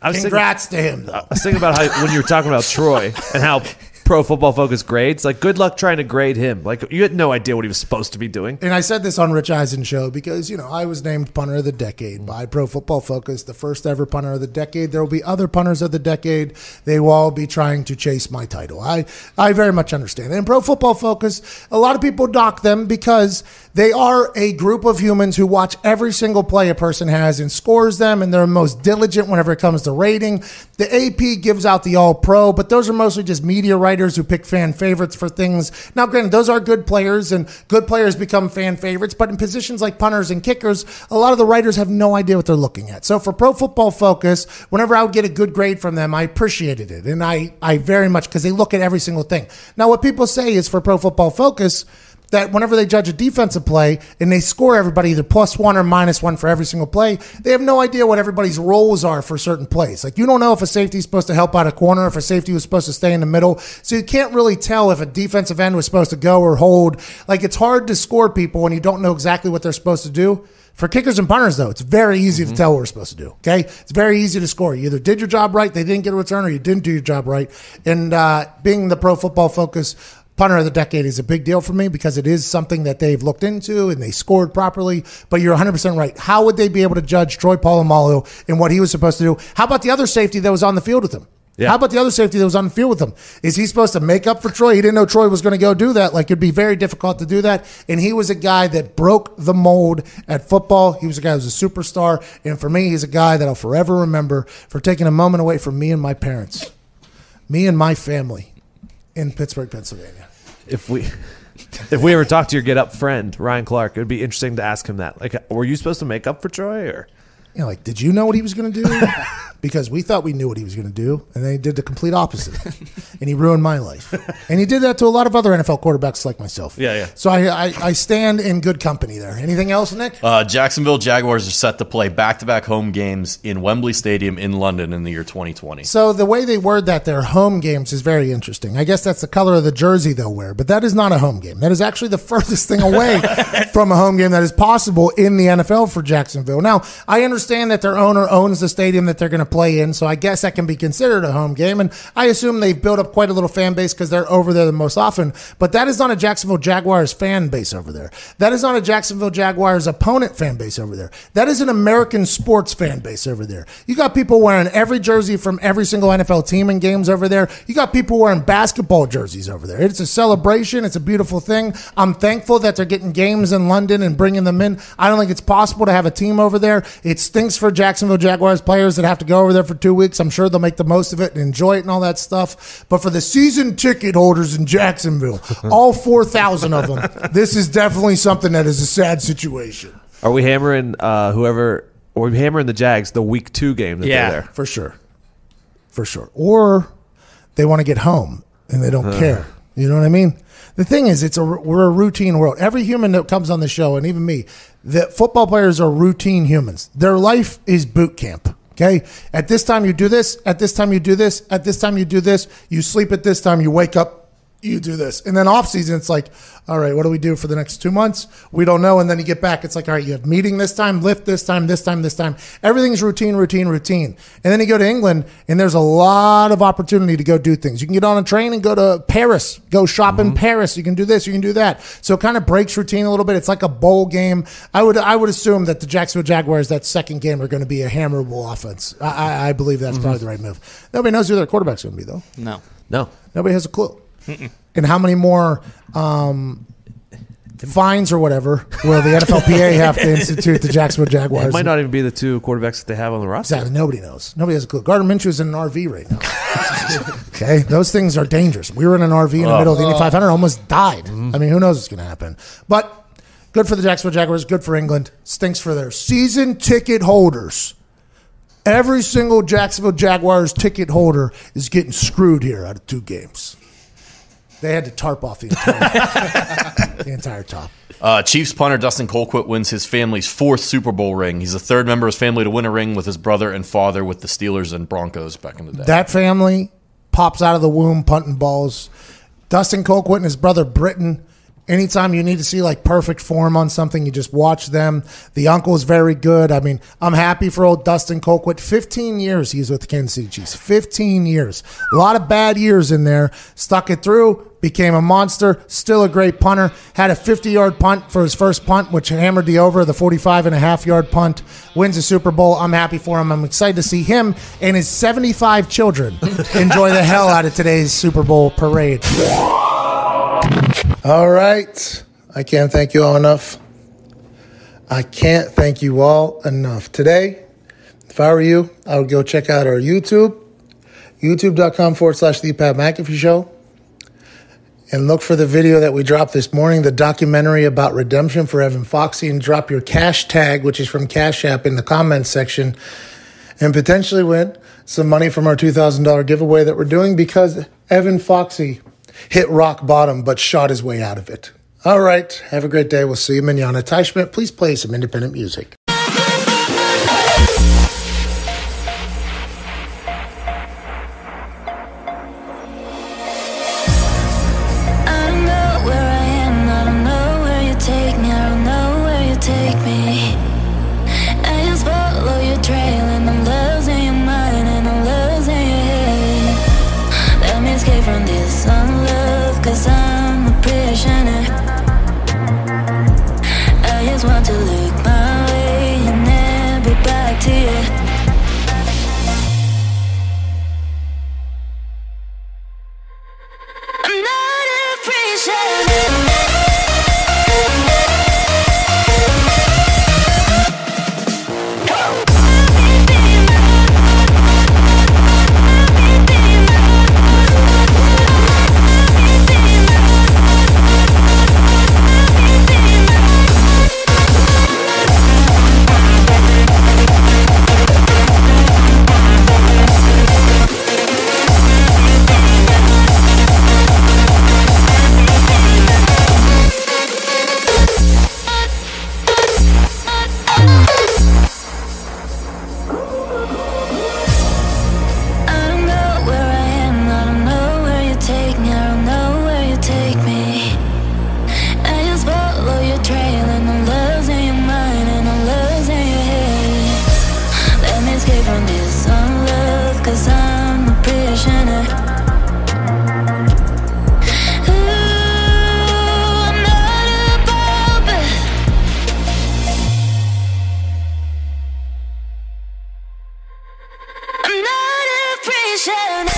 I was thinking- Congrats to him, though. I was thinking about how when you were talking about Troy and how Pro Football Focus grades. Like, good luck trying to grade him. Like, you had no idea what he was supposed to be doing. And I said this on Rich Eisen show because, you know, I was named punter of the decade by Pro Football Focus, the first ever punter of the decade. There will be other punters of the decade. They will all be trying to chase my title. I, I very much understand. And Pro Football Focus, a lot of people dock them because they are a group of humans who watch every single play a person has and scores them, and they're most diligent whenever it comes to rating. The AP gives out the All Pro, but those are mostly just media writers who pick fan favorites for things. Now, granted, those are good players, and good players become fan favorites, but in positions like punters and kickers, a lot of the writers have no idea what they're looking at. So for Pro Football Focus, whenever I would get a good grade from them, I appreciated it, and I, I very much, because they look at every single thing. Now, what people say is for Pro Football Focus, that whenever they judge a defensive play and they score everybody either plus one or minus one for every single play, they have no idea what everybody's roles are for certain plays. Like you don't know if a safety is supposed to help out a corner, if a safety was supposed to stay in the middle. So you can't really tell if a defensive end was supposed to go or hold. Like it's hard to score people when you don't know exactly what they're supposed to do. For kickers and punters, though, it's very easy to tell what we're supposed to do. Okay, it's very easy to score. You either did your job right, they didn't get a return, or you didn't do your job right. And uh, being the pro football focus punter of the decade is a big deal for me because it is something that they've looked into and they scored properly. But you're 100% right. How would they be able to judge Troy Polamalu and what he was supposed to do? How about the other safety that was on the field with him? Yeah. How about the other safety that was on the field with him? Is he supposed to make up for Troy? He didn't know Troy was going to go do that. Like it'd be very difficult to do that. And he was a guy that broke the mold at football. He was a guy who was a superstar. And for me, he's a guy that I'll forever remember for taking a moment away from me and my parents, me and my family in Pittsburgh, Pennsylvania. If we. If we ever talk to your get up friend Ryan Clark, it would be interesting to ask him that. Like, were you supposed to make up for Troy, or You know, like, did you know what he was going to do? because we thought we knew what he was going to do, and then he did the complete opposite, and he ruined my life. And he did that to a lot of other NFL quarterbacks like myself. Yeah, yeah. So I, I, I stand in good company there. Anything else, Nick? Uh, Jacksonville Jaguars are set to play back-to-back home games in Wembley Stadium in London in the year 2020. So the way they word that, their home games, is very interesting. I guess that's the color of the jersey they'll wear, but that is not a home game. That is actually the furthest thing away from a home game that is possible in the NFL for Jacksonville. Now, I understand that their owner owns the stadium that they're going to play in, so I guess that can be considered a home game. And I assume they've built up quite a little fan base because they're over there the most often. But that is not a Jacksonville Jaguars fan base over there. That is not a Jacksonville Jaguars opponent fan base over there. That is an American sports fan base over there. You got people wearing every jersey from every single NFL team in games over there. You got people wearing basketball jerseys over there. It's a celebration. It's a beautiful thing. I'm thankful that they're getting games in London and bringing them in. I don't think it's possible to have a team over there. It stinks for Jacksonville Jaguars players that have to go over there for two weeks. I'm sure they'll make the most of it and enjoy it and all that stuff. But for the season ticket holders in Jacksonville, all 4,000 of them, this is definitely something that is a sad situation. are we hammering uh, whoever? Or are we hammering the Jags the week two game that Yeah. they're there? For sure. For sure. Or they want to get home and they don't care. You know what I mean? The thing is, it's a we're a routine world. Every human that comes on the show, and even me, that football players are routine humans. Their life is boot camp. Okay, at this time you do this. At this time you do this. At this time you do this. You sleep at this time. You wake up. You do this, and then off season it's like, all right, what do we do for the next two months? We don't know, and then you get back. It's like, all right, you have meeting this time, lift this time, this time, this time. Everything's routine, routine, routine. And then you go to England, and there's a lot of opportunity to go do things. You can get on a train and go to Paris, go shop in mm-hmm. Paris. You can do this, you can do that. So it kind of breaks routine a little bit. It's like a bowl game. I would I would assume that the Jacksonville Jaguars that second game are going to be a hammerable offense. I, I, I believe that's mm-hmm. probably the right move. Nobody knows who their quarterback's going to be though. No. No. Nobody has a clue. And how many more um, fines or whatever will the NFLPA have to institute the Jacksonville Jaguars? It might not even be the two quarterbacks that they have on the roster. Exactly. Nobody knows. Nobody has a clue. Gardner Minshew's in an RV right now. okay, those things are dangerous. We were in an RV in the middle of the Indy 500, almost died. I mean, who knows what's going to happen? But good for the Jacksonville Jaguars. Good for England. Stinks for their season ticket holders. Every single Jacksonville Jaguars ticket holder is getting screwed here out of two games. They had to tarp off the entire, the entire top. Uh, Chiefs punter Dustin Colquitt wins his family's fourth Super Bowl ring. He's the third member of his family to win a ring with his brother and father with the Steelers and Broncos back in the day. That family pops out of the womb punting balls. Dustin Colquitt and his brother Britton. Anytime you need to see like perfect form on something, you just watch them. The uncle is very good. I mean, I'm happy for old Dustin Colquitt. 15 years he's with the Kansas City Chiefs. 15 years. A lot of bad years in there. Stuck it through. Became a monster. Still a great punter. Had a 50 yard punt for his first punt, which hammered the over. The 45 and a half yard punt wins the Super Bowl. I'm happy for him. I'm excited to see him and his 75 children enjoy the hell out of today's Super Bowl parade. All right. I can't thank you all enough. I can't thank you all enough. Today, if I were you, I would go check out our YouTube, youtube.com forward slash The Pat McAfee Show, and look for the video that we dropped this morning, the documentary about redemption for Evan Foxy, and drop your cash tag, which is from Cash App, in the comments section, and potentially win some money from our $2,000 giveaway that we're doing because Evan Foxy hit rock bottom but shot his way out of it. All right. Have a great day. We'll see you manana. Ty Schmidt, please play some independent music. Should've